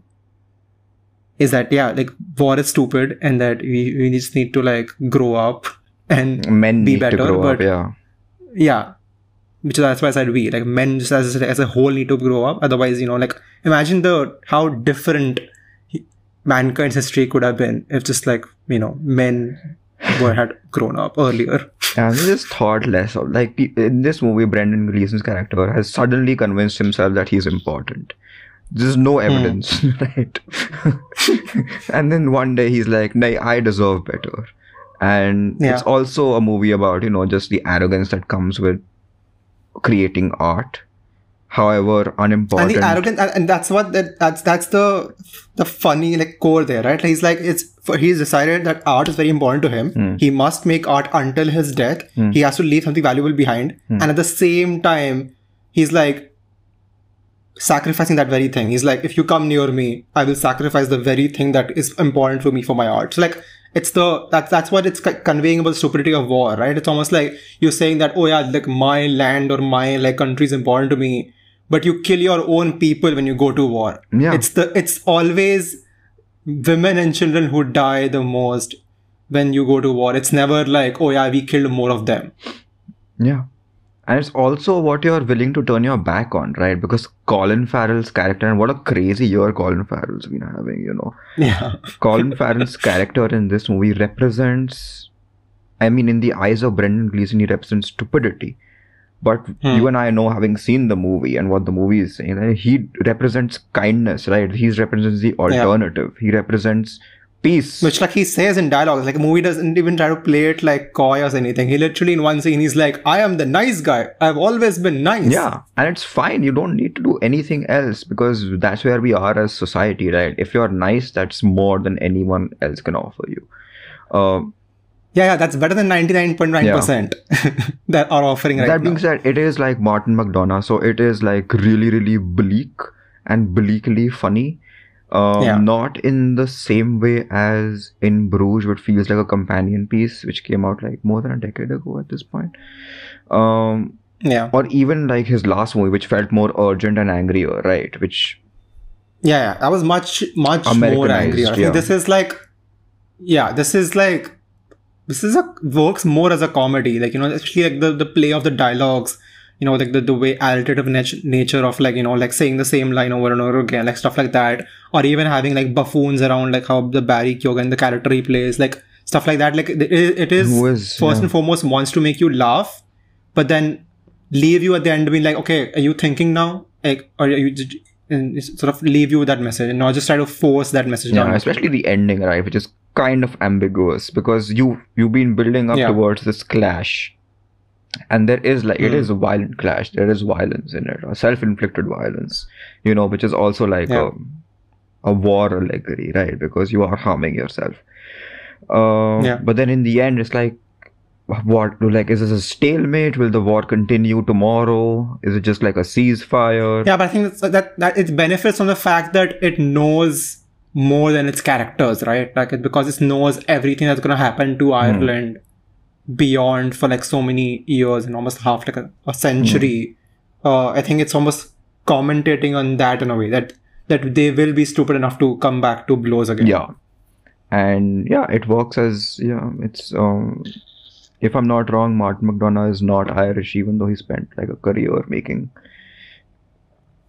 is that yeah, like war is stupid, and that we we just need to like grow up and men be better. but up, yeah, yeah, which is that's why I said we like men just as as a whole need to grow up. Otherwise, you know, like imagine the how different mankind's history could have been if just like you know men were had grown up earlier. And he just thought less of like in this movie, Brendan Gleeson's character has suddenly convinced himself that he's important. There's no Hmm. evidence, right? and then one day he's like, "Nay, I deserve better." And Yeah. it's also a movie about you know just the arrogance that comes with creating art, however unimportant. And the arrogance and, that's what that that's that's the the funny like core there right? He's like it's for he's decided that art is very important to him. Hmm. he must make art until his death. He has to leave something valuable behind. Hmm. and at the same time he's like sacrificing that very thing. He's like if you come near me i will sacrifice the very thing that is important for me for my art. So like it's the that's that's what it's conveying about the stupidity of war right? It's almost like you're saying that oh yeah like my land or my like country is important to me but you kill your own people when you go to war. Yeah. it's the it's always women and children who die the most when you go to war. It's never like oh yeah we killed more of them. Yeah. And it's also what you're willing to turn your back on, right? Because Colin Farrell's character, and what a crazy year Colin Farrell's been having, you know. yeah Colin Farrell's character in this movie represents, I mean, in the eyes of Brendan Gleeson, he represents stupidity. But Hmm. you and I know, having seen the movie and what the movie is saying, he represents kindness, right? He represents the alternative. He represents peace. which like he says in dialogue like a movie doesn't even try to play it like coy or anything he literally in one scene he's like i am the nice guy i've always been nice Yeah, and it's fine. You don't need to do anything else because that's where we are as society, right? If you're nice, that's more than anyone else can offer you. Uh, yeah yeah that's better than 99.9% that are offering right that now. being said, it is like Martin McDonagh, so it is like really, really bleak and bleakly funny. Um, Yeah. Not in the same way as in Bruges, which feels like a companion piece, which came out like more than a decade ago at this point. Um, yeah or even like his last movie, which felt more urgent and angrier, right? Which yeah yeah i was much much more angry i think yeah. this is like yeah this is like this is a works more as a comedy like you know especially like the, the play of the dialogues you know like the, the way alliterative nat- nature of like you know like saying the same line over and over again like stuff like that. Or even having like buffoons around like how the barry Keoghan the character he plays like stuff like that. Like it, it is is- first yeah. and foremost wants to make you laugh but then leave you at the end being like okay are you thinking now? Like or are you sort of leave you with that message and not just try to force that message yeah down. especially the ending right which is kind of ambiguous because you you've been building up Yeah. towards this clash and there is like it Hmm. is a violent clash there is violence in it a self-inflicted violence you know which is also like Yeah. a, a war allegory right because you are harming yourself uh, Yeah. but then in the end it's like what like is this a stalemate will the war continue tomorrow is it just like a ceasefire yeah but i think that's, that that it benefits from the fact that it knows more than its characters right like it, because it knows everything that's going to happen Hmm. to ireland beyond for like so many years and almost half like a, a century Hmm. uh, i think it's almost commentating on that in a way that that they will be stupid enough to come back to blows again yeah and yeah it works as yeah it's um if i'm not wrong martin mcdonagh is not irish even though he spent like a career making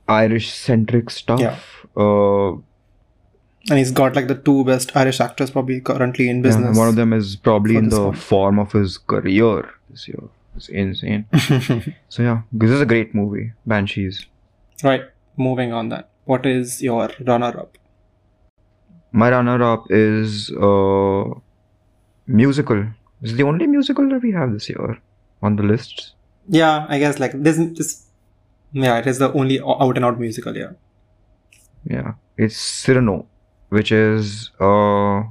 irish centric stuff Yeah. uh and he's got like the two best irish actors probably currently in yeah, business one of them is probably in the one. form of his career. This year. It's insane. So yeah this is a great movie banshees. Right. Moving on then. What is your runner-up? My runner-up is uh musical. Is the only musical that we have this year on the list Yeah, I guess like this. This, yeah, it is the only out and out musical. Yeah. Yeah, it's Cyrano, which is uh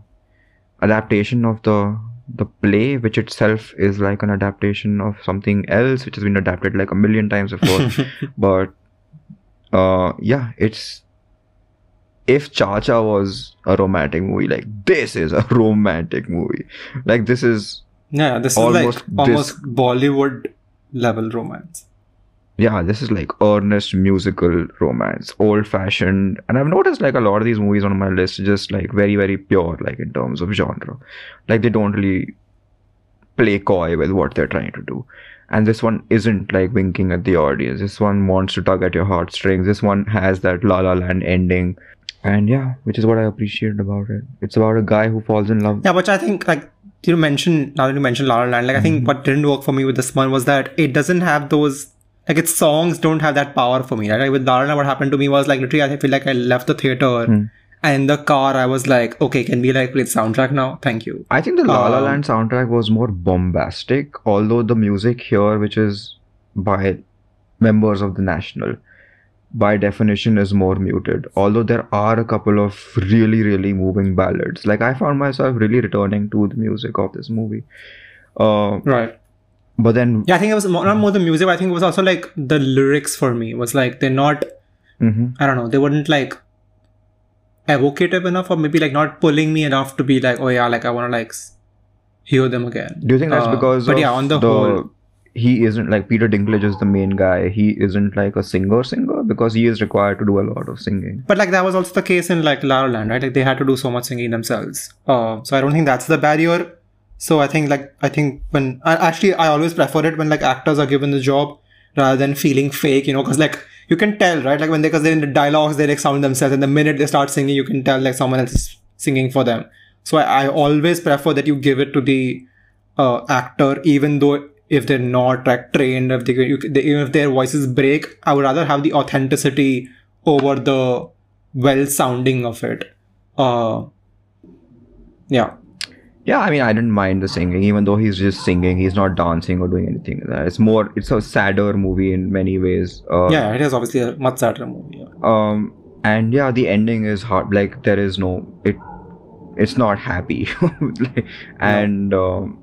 adaptation of the the play, which itself is like an adaptation of something else, which has been adapted like a million times before. but uh, yeah, it's if Cha Cha was a romantic movie, like this is a romantic movie. Like this is Yeah, this Almost is like almost Bollywood level romance. Yeah, this is like earnest musical romance, old fashioned. And I've noticed like a lot of these movies on my list just like very, very pure, like in terms of genre. Like they don't really play coy with what they're trying to do. And this one isn't like winking at the audience. This one wants to tug at your heartstrings. This one has that La La Land ending. And yeah, which is what I appreciated about it. It's about a guy who falls in love. Yeah, which I think like you mentioned now that you mentioned La La Land, like I think mm-hmm. what didn't work for me with this one was that it doesn't have those like its songs don't have that power for me. Right? Like with La what happened to me was like literally I feel like I left the theater and in the car I was like, okay, can we like play the soundtrack now? Thank you. I think the La La Um, Land soundtrack was more bombastic, although the music here, which is by members of the National, by definition is more muted. Although there are a couple of really, really moving ballads. Like I found myself really returning to the music of this movie. Uh, Right. But then, Yeah, I think it was more, not more the music. But I think it was also like the lyrics for me. It was like they're not. Mhm. I don't know. They weren't like evocative enough, or maybe like not pulling me enough to be like, oh yeah, like I want to like hear them again. do you think that's Uh, because but yeah, on the whole- he isn't like Peter Dinklage is the main guy. He isn't like a singer singer because he is required to do a lot of singing. But like that was also the case in like La La Land, right? Like they had to do so much singing themselves. Uh, so I don't think that's the barrier. So I think like I think when I, actually I always prefer it when like actors are given the job rather than feeling fake, you know, because like you can tell, right? Like when they because they're in the dialogues, they like sound themselves, and the minute they start singing, you can tell like someone else is singing for them. So I, I always prefer that you give it to the uh, actor, even though if they're not like trained, if they, you, they even if their voices break, I would rather have the authenticity over the well sounding of it. Uh, yeah, Yeah, I mean, I didn't mind the singing, even though he's just singing. He's not dancing or doing anything. like that. It's more, it's a sadder movie in many ways. Uh, yeah, it is obviously a much sadder movie. Yeah. Um, and yeah, the ending is hard. Like there is no it. It's not happy, Like, and um,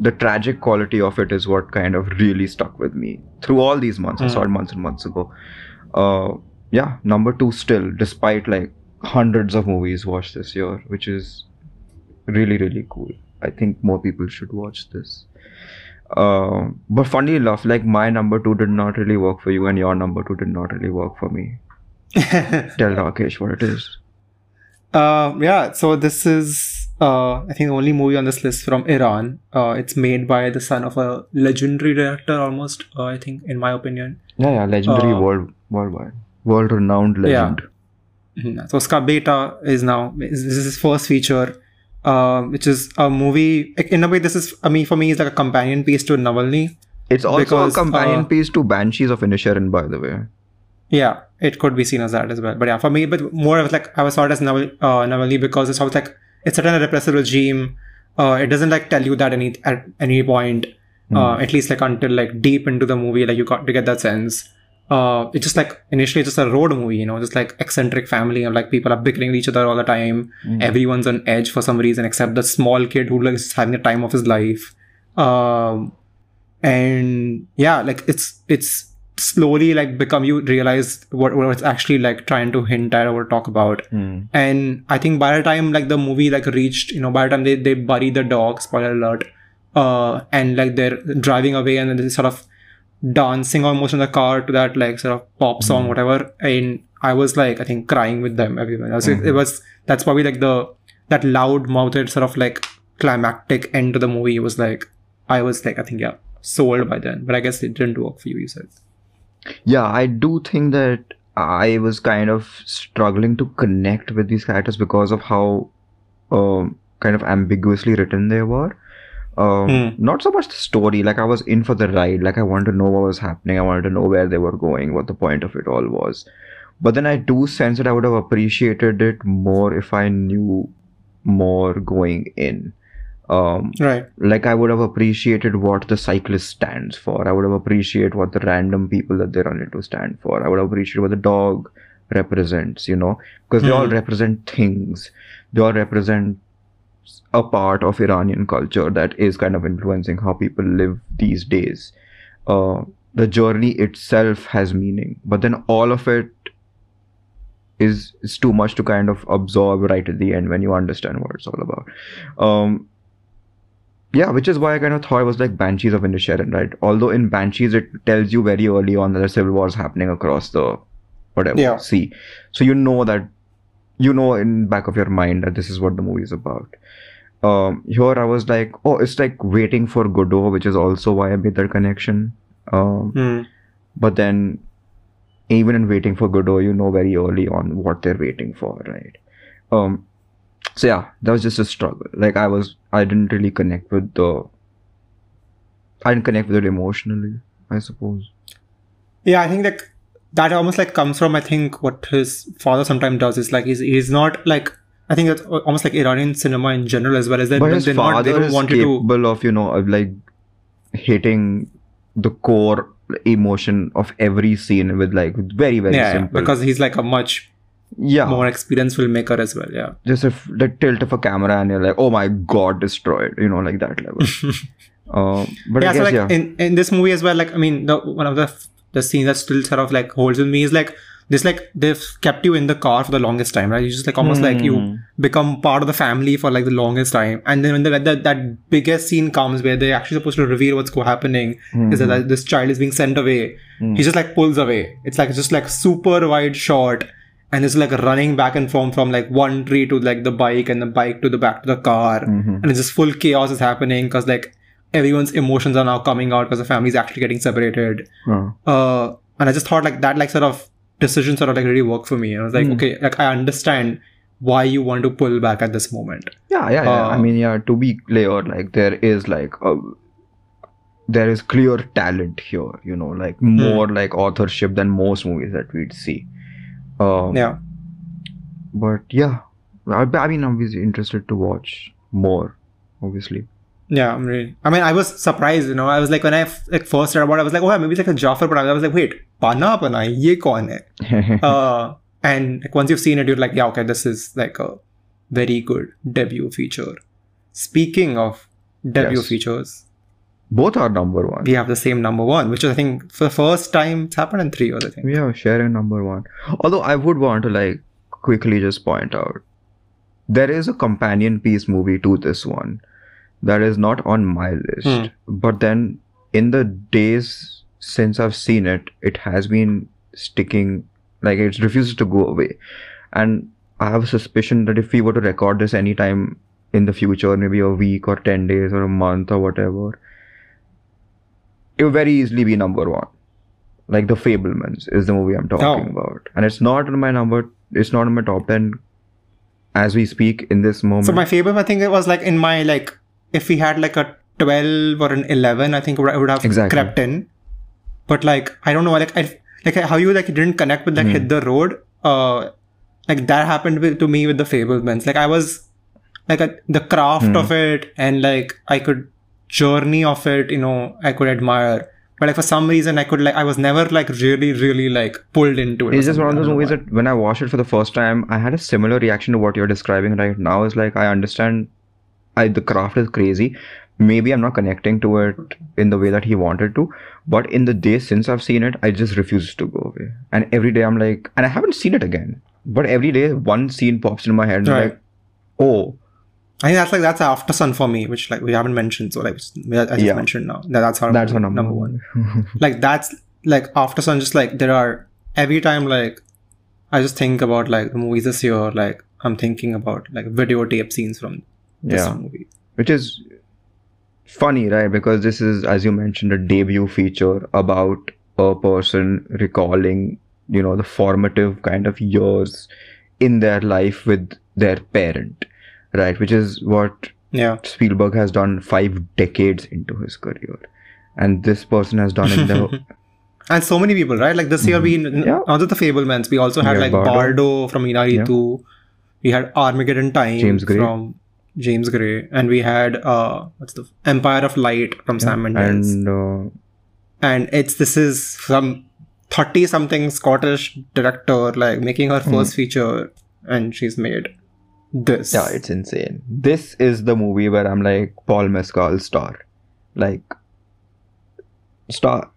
the tragic quality of it is what kind of really stuck with me through all these months. I saw it months and months ago. Uh, yeah, number two still, despite like hundreds of movies watched this year, which is really really cool. I think more people should watch this. Uh, but funny enough, like my number two did not really work for you, and your number two did not really work for me. Tell Rakesh what it is. Uh, yeah, so this is, uh, I think, the only movie on this list from Iran. Uh, it's made by the son of a legendary director, almost, uh, I think, in my opinion. Yeah, yeah, legendary Uh, world, worldwide, world-renowned legend. Mhm. So Ska Beta is now, this is his first feature, uh, which is a movie, in a way, this is, I mean, for me, it's like a companion piece to Navalny. It's also Because, a companion uh, piece to Banshees of Inisherin, by the way. Yeah, it could be seen as that as well. But yeah, for me, but more of like I was thought as Naval, uh, Navalny because it's always like it's set in a repressive regime. Uh, it doesn't like tell you that any at any point, uh, at least like until like deep into the movie, like you got to get that sense. Uh, it's just like initially it's just a road movie, you know, just like eccentric family and like people are bickering with each other all the time. Everyone's on edge for some reason except the small kid who like is having the time of his life. Um, and yeah like it's it's slowly like become you realize what, what it's actually like trying to hint at or talk about and i think by the time like the movie like reached you know by the time they, they bury the dog spoiler alert uh and like they're driving away and then they're sort of dancing almost in the car to that like sort of pop song whatever. And i was like i think crying with them everyone else. It, it was that's probably like the that loud mouthed sort of like climactic end to the movie was like i was like i think yeah sold by then. But i guess it didn't work for you you said. Yeah, I do think that I was kind of struggling to connect with these characters because of how um, kind of ambiguously written they were. Um, Hmm. Not so much the story, like I was in for the ride, like I wanted to know what was happening, I wanted to know where they were going, what the point of it all was. But then I do sense that I would have appreciated it more if I knew more going in. Um, right like I would have appreciated what the cyclist stands for. I would have appreciated what the random people that they run into stand for. I would have appreciated what the dog represents, you know, because they all Hmm. represent things. They all represent a part of Iranian culture that is kind of influencing how people live these days. Uh, the journey itself has meaning, but then all of it is is too much to kind of absorb right at the end when you understand what it's all about. Um, yeah, which is why I kind of thought it was like Banshees of Inisherin, right? Although in Banshees it tells you very early on that the civil war is happening across the whatever Yeah. sea, so you know that you know in back of your mind that this is what the movie is about. Um, here I was like, oh, it's like waiting for Godot, which is also why I made that connection. Um, Hmm. but then even in waiting for Godot, you know very early on what they're waiting for, right? Um, So yeah, that was just a struggle. Like I was, I didn't really connect with the. I didn't connect with it emotionally. I suppose. Yeah, I think like that almost like comes from I think what his father sometimes does is like he's he's not like I think that's almost like Iranian cinema in general as well as that But his they're not they father don't is want you to capable of you know of like hitting the core emotion of every scene with like very very yeah, yeah, simple. because he's like a much yeah, more experienced filmmaker as well. Yeah. just if the tilt of a camera and you're like, oh my god, destroyed. You know, like that level. uh, but yeah, I so like yeah. in, in this movie as well, like I mean, the one of the the scene that still sort of like holds with me is like this like they've kept you in the car for the longest time, right? You just like almost like Hmm. you become part of the family for like the longest time, and then when the, that that biggest scene comes where they're actually supposed to reveal what's happening is that, hmm. that this child is being sent away. Hmm. He just like pulls away. It's like just like super wide shot. And it's like running back and forth from like one tree to like the bike and the bike to the back to the car. Mm-hmm. And it's just full chaos is happening because like everyone's emotions are now coming out because the family's actually getting separated. Uh, Uh, and I just thought like that like sort of decision sort of like really worked for me. I was like, okay, like I understand why you want to pull back at this moment. yeah, yeah, yeah. I Uh, mean, yeah. To be clear, like there is like a, there is clear talent here. You know, like Hmm. more like authorship than most movies that we'd see. Um, Yeah. But yeah, I, I mean, I'm obviously interested to watch more. Obviously. Yeah, I'm really. I mean, I was surprised. You know, I was like when I f- like first read about, it, I was like, oh, yeah, maybe it's like a Jafar, but I was like, wait, Panah Panahi, ye kaun hai? uh, and like once you've seen it, you're like, yeah, okay, this is like a very good debut feature. Speaking of debut Yes. features, Both are number one. we have the same number one, which is I think for the first time it's happened in three years. I think. We are sharing number one. Although I would want to like quickly just point out there is a companion piece movie to this one that is not on my list. Hmm. But then in the days since I've seen it, it has been sticking like it refuses to go away. And I have a suspicion that if we were to record this anytime in the future, maybe a week or 10 days or a month or whatever, it would very easily be number one. Like The Fabelmans is the movie I'm talking Oh. about. And it's not in my number, it's not in my top 10 as we speak in this moment. So my favorite, I think it was like in my like if we had like a twelve or an eleven, I think I would have Exactly. crept in. But like I don't know, like I like how you like didn't connect with like Hmm. hit the road. Uh, like that happened with, to me with the Fabelmans. Like I was like a, the craft Hmm. of it and like I could journey of it. You know, I could admire. But like for some reason, I could like I was never like really really like pulled into it. It's just one of those movies that when I watched it for the first time, I had a similar reaction to what you're describing right now. Is like I understand, I the craft is crazy. Maybe I'm not connecting to it in the way that he wanted to, but in the days since I've seen it, I just refuse to go away. And every day I'm like, and I haven't seen it again, but every day one scene pops in my head, and I'm Right. like, oh, I think that's like that's Aftersun for me, which like we haven't mentioned. So like I just Yeah. mentioned now. That, that's how that's our number, number one. like that's like Aftersun. Just like there are every time like I just think about like the movies this year. Like I'm thinking about like videotape scenes from Yeah. movie. which is funny right because this is as you mentioned a debut feature about a person recalling you know the formative kind of years in their life with their parent right which is what Yeah, spielberg has done five decades into his career and this person has done in the and so many people, right? Like this year, we Mm-hmm. Yeah. not just the Fabelmans, we also had Yeah, like Bardo. Bardo, from Iñárritu. We had Armageddon Time James Gray. from James Gray, and we had uh what's the Empire of Light from Sam Mendes. and uh, and it's this is some 30 something scottish director like making her first feature and she's made this. Yeah it's insane. This is the movie where i'm like paul mescal star. Like star.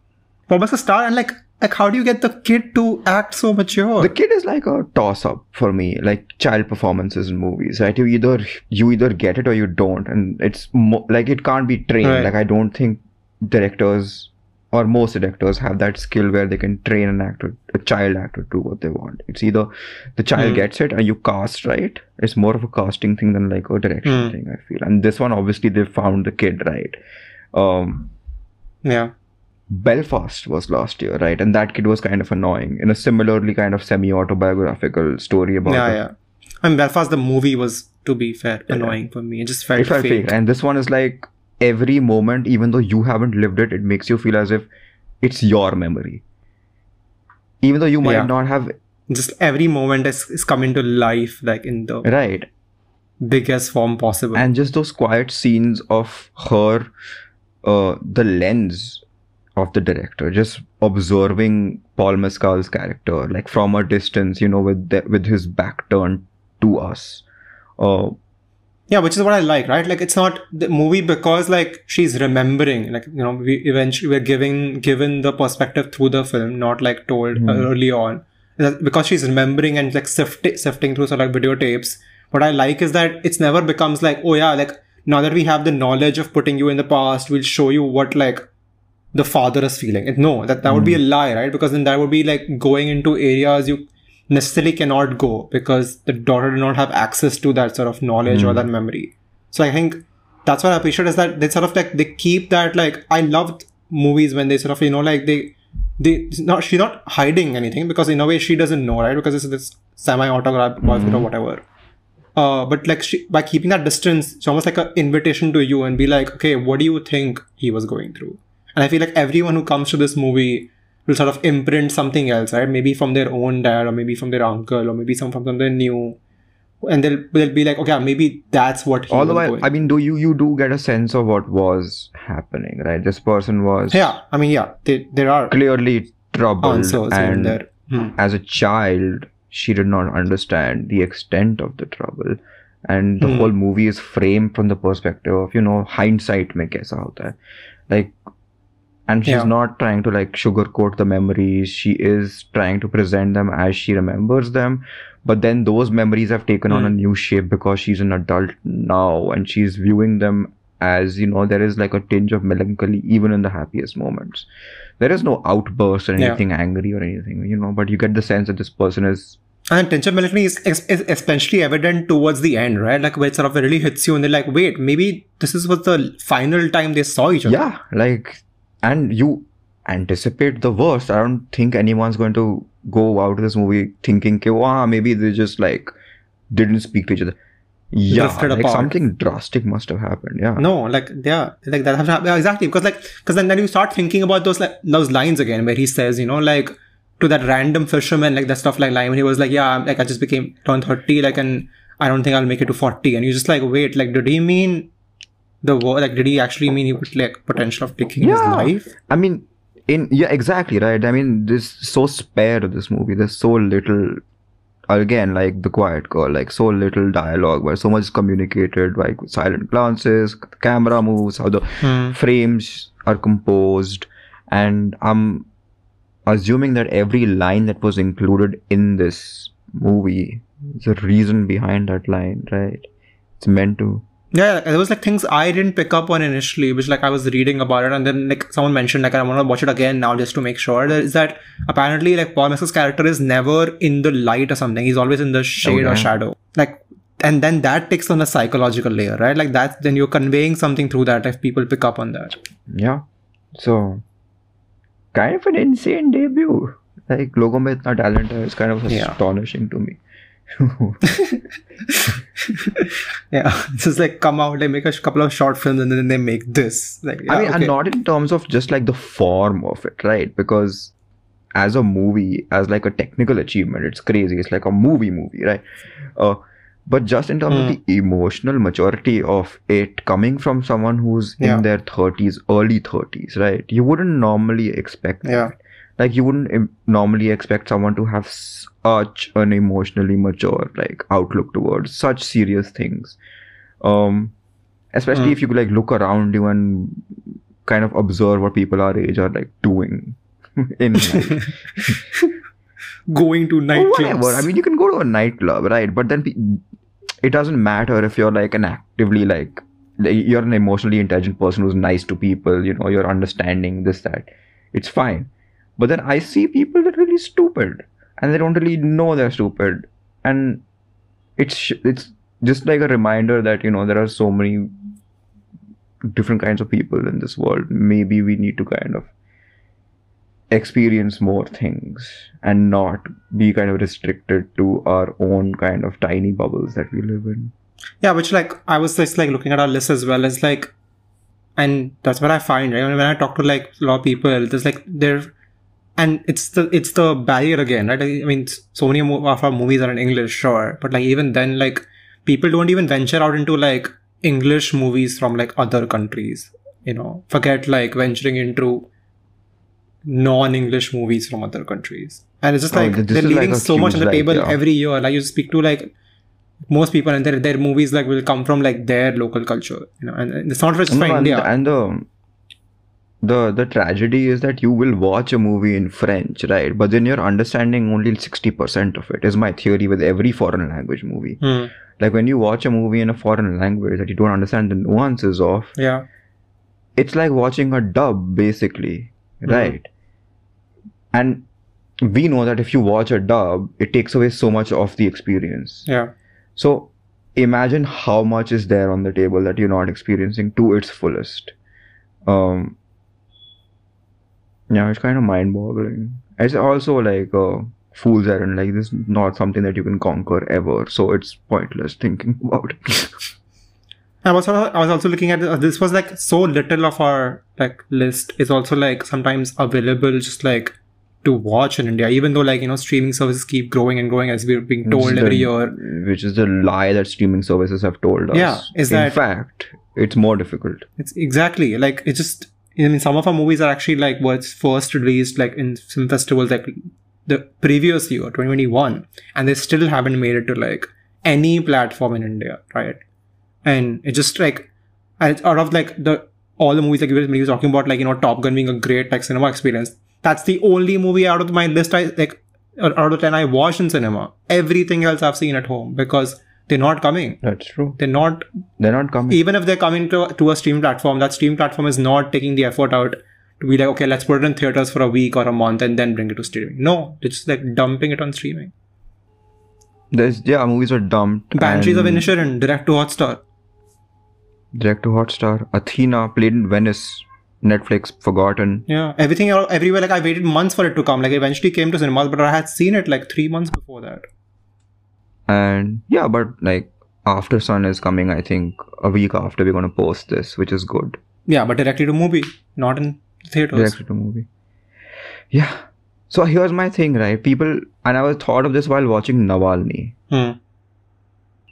Almost Mescal star and like like how do you get the kid to act so mature? The kid is like a toss up for me like child performances in movies right? You either you either get it or you don't and it's mo- like it can't be trained. Right. like i don't think directors or most directors have that skill where they can train an actor a child actor to do what they want. It's either the child Hmm. gets it and you cast right? It's more of a casting thing than like a direction Hmm. thing i feel. And this one obviously they found the kid right? Um yeah Belfast was last year, right? And that kid was kind of annoying in a similarly kind of semi autobiographical story about yeah yeah I mean, Belfast the movie was, to be fair, annoying for me. It just felt, it felt fake. fake. And this one is like every moment, even though you haven't lived it, it makes you feel as if it's your memory. Even though you might Yeah. not have Just every moment is, is coming to life, like in the right. biggest form possible. and just those quiet scenes of her uh, the lens of the director just observing paul mescal's character like from a distance you know with the, with his back turned to us. Uh, yeah which is what i like right? Like it's not the movie because like she's remembering like you know we eventually we're giving given the perspective through the film not like told Mhm. early on. Because she's remembering and like sifting, sifting through sort of like videotapes. What i like is that it's never becomes like oh yeah like now that we have the knowledge of putting you in the past we'll show you what like the father is feeling. It- no that that would be a hmm. lie right? Because then that would be like going into areas you necessarily cannot go because the daughter did not have access to that sort of knowledge or hmm. that memory. So i think that's what i appreciate is that they sort of like they keep that like i loved movies when they sort of you know like they they not she's not hiding anything because in a way she doesn't know right? Because it's this semi autograph boyfriend or hmm. whatever. Uh, but like she, by keeping that distance, it's almost like an invitation to you and be like, okay, what do you think he was going through? And I feel like everyone who comes to this movie will sort of imprint something else, right? Maybe from their own dad, or maybe from their uncle, or maybe some from something new, and they'll they'll be like, okay, maybe that's what he although was I. I mean do you you do get a sense of what was happening right this person was yeah, I mean, yeah, they, there are clearly troubled answers in and there. Hmm. as a child she did not understand the extent of the trouble and the Hmm. whole movie is framed from the perspective of you know hindsight mein kaisa hota hai like and she's Yeah. not trying to like sugarcoat the memories she is trying to present them as she remembers them but then those memories have taken on a Hmm. new shape because she's an adult now and she's viewing them as you know there is like a tinge of melancholy even in the happiest moments there is no outburst or Yeah. anything angry or anything you know but you get the sense that this person is And tension melancholy is, is, is especially evident towards the end, right? Like where it sort of really hits you, and they're like, "Wait, maybe this is was the final time they saw each other." yeah like and you anticipate the worst i don't think anyone's going to go out of this movie thinking "Okay, wow maybe they just like didn't speak to each other yeah like apart. something drastic must have happened yeah No, like yeah, like that. happened. yeah, exactly because like because then, then you start thinking about those like those lines again where he says, you know, like to that random fisherman, like that stuff like line when he was like, yeah, like I just became turned thirty, like and I don't think I'll make it to forty, and you just like wait, like did he mean the word? Like did he actually mean he would like potential of taking Yeah. his life? i mean in yeah exactly right i mean this so spare to this movie there's so little again like the quiet girl like so little dialogue but so much is communicated like silent glances the camera moves how the Hmm. frames are composed and i'm assuming that every line that was included in this movie is a reason behind that line right it's meant to Yeah, there was like things I didn't pick up on initially, which like I was reading about it, and then like someone mentioned like I want to watch it again now just to make sure. That is that apparently like Paul Mescal's character is never in the light or something. He's always in the shade or shadow. Like, and then that takes on a psychological layer, right? Like that's then you're conveying something through that if people pick up on that. yeah so kind of an insane debut like logo mein itna talent is kind of Yeah. astonishing to me Yeah, just like come out, they make a couple of short films, and then they make this. Like, yeah, I mean, okay. and not in terms of just like the form of it, right? Because as a movie, as like a technical achievement, it's crazy. It's like a movie movie, right? Uh, but just in terms of the emotional maturity of it coming from someone who's Yeah. in their 30s, early 30s, right? You wouldn't normally expect that. Like you wouldn't im- normally expect someone to have such an emotionally mature like outlook towards such serious things. Um, especially Mm. if you could like look around you and kind of observe what people our age are like doing in going to nightclubs. whatever. I mean, you can go to a nightclub, right? But then pe- it doesn't matter if you're like an actively like like, you're an emotionally intelligent person who's nice to people. You know, you're understanding this that. It's fine. But then I see people that are really stupid and they don't really know they're stupid, and it's it's just like a reminder that you know there are so many different kinds of people in this world. Maybe we need to kind of experience more things and not be kind of restricted to our own kind of tiny bubbles that we live in. Yeah, which like I was just like looking at our list as well. It's like, and that's what I find. Right when I talk to like a lot of people, there's like there, and it's the it's the barrier again, right? I mean, so many of our movies are in English, sure, but like even then, like people don't even venture out into like English movies from like other countries. You know, forget like venturing into non-English movies from other countries. And it's just Oh, like this they're is like leaving so much on the table right, yeah. every year. Like you speak to like most people and their their movies like will come from like their local culture. You know, and, and it's not just for No, and, India. and the the the tragedy is that you will watch a movie in French, right? But then you're understanding only sixty percent of it. Is my theory with every foreign language movie. Hmm. Like when you watch a movie in a foreign language that you don't understand the nuances of, Yeah. it's like watching a dub basically, Mhm. right? And we know that if you watch a dub, it takes away so much of the experience. Yeah. So imagine how much is there on the table that you're not experiencing to its fullest. Um, yeah, it's kind of mind-boggling. It's also like a fool's errand. Like this is not something that you can conquer ever. So it's pointless thinking about it. I was also, I was also looking at this, this was like so little of our like list is also like sometimes available just like to watch in India, even though like you know streaming services keep growing and growing as we're being told every the- year. Which is the lie that streaming services have told us. Yeah, is In that- fact, it's more difficult. It's exactly like it's just. I mean, some of our movies are actually like was first released like in film festivals like the previous year, 2021, and they still haven't made it to like any platform in India, right? And it just like out of like the all the movies like you were talking about like you know Top Gun being a great like cinema experience. That's the only movie out of my list I like out of ten I watched in cinema. Everything else I've seen at home because they're not coming. That's true. They're not They're not coming. even if they're coming to, to a stream platform, that stream platform is not taking the effort out to be like, okay, let's put it in theaters for a week or a month and then bring it to streaming. No, it's just like dumping it on streaming. There's yeah, movies are dumped. Banshees of and- Inisherin, direct to Hotstar. Direct to Hotstar. Athena played in Venice. Netflix forgotten. Yeah, everything everywhere. Like I waited months for it to come. Like eventually came to cinemas, but I had seen it like three months before that. And yeah, but like Aftersun is coming, I think, a week after we're gonna post this, which is good. Yeah, but directly to movie, not in theaters. Directed to movie. Yeah. So here's my thing, right? People and I was thought of this while watching Navalny. Hmm.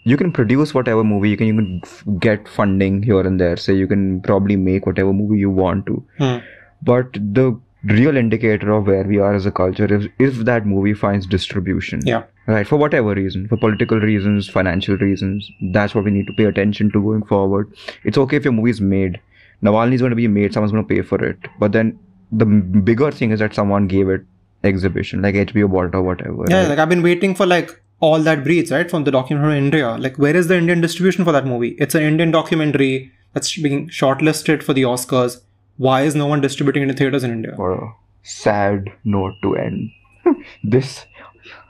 You can produce whatever movie, you can you can f- get funding here and there. So you can probably make whatever movie you want to. Hmm. But the real indicator of where we are as a culture is if that movie finds distribution. Yeah. Right, for whatever reason, for political reasons, financial reasons, that's what we need to pay attention to going forward. It's okay if your movie is made. Navalny is going to be made, someone's going to pay for it. But then the bigger thing is that someone gave it exhibition, like HBO bought it or whatever. Yeah, right? like I've been waiting for like all that breathes, right? From the documentary from India. Like, where is the Indian distribution for that movie? It's an Indian documentary that's being shortlisted for the Oscars. Why is no one distributing it in theaters in India? For a sad note to end this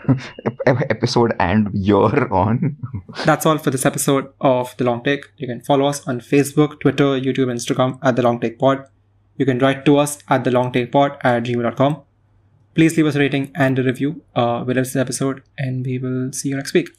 episode and year on. That's all for this episode of The Long Take. You can follow us on Facebook, Twitter, YouTube, Instagram at The Long Take Pod. You can write to us at The Long Take Pod at gmail.com. Please leave us a rating and a review. Uh, we love this episode and we will see you next week.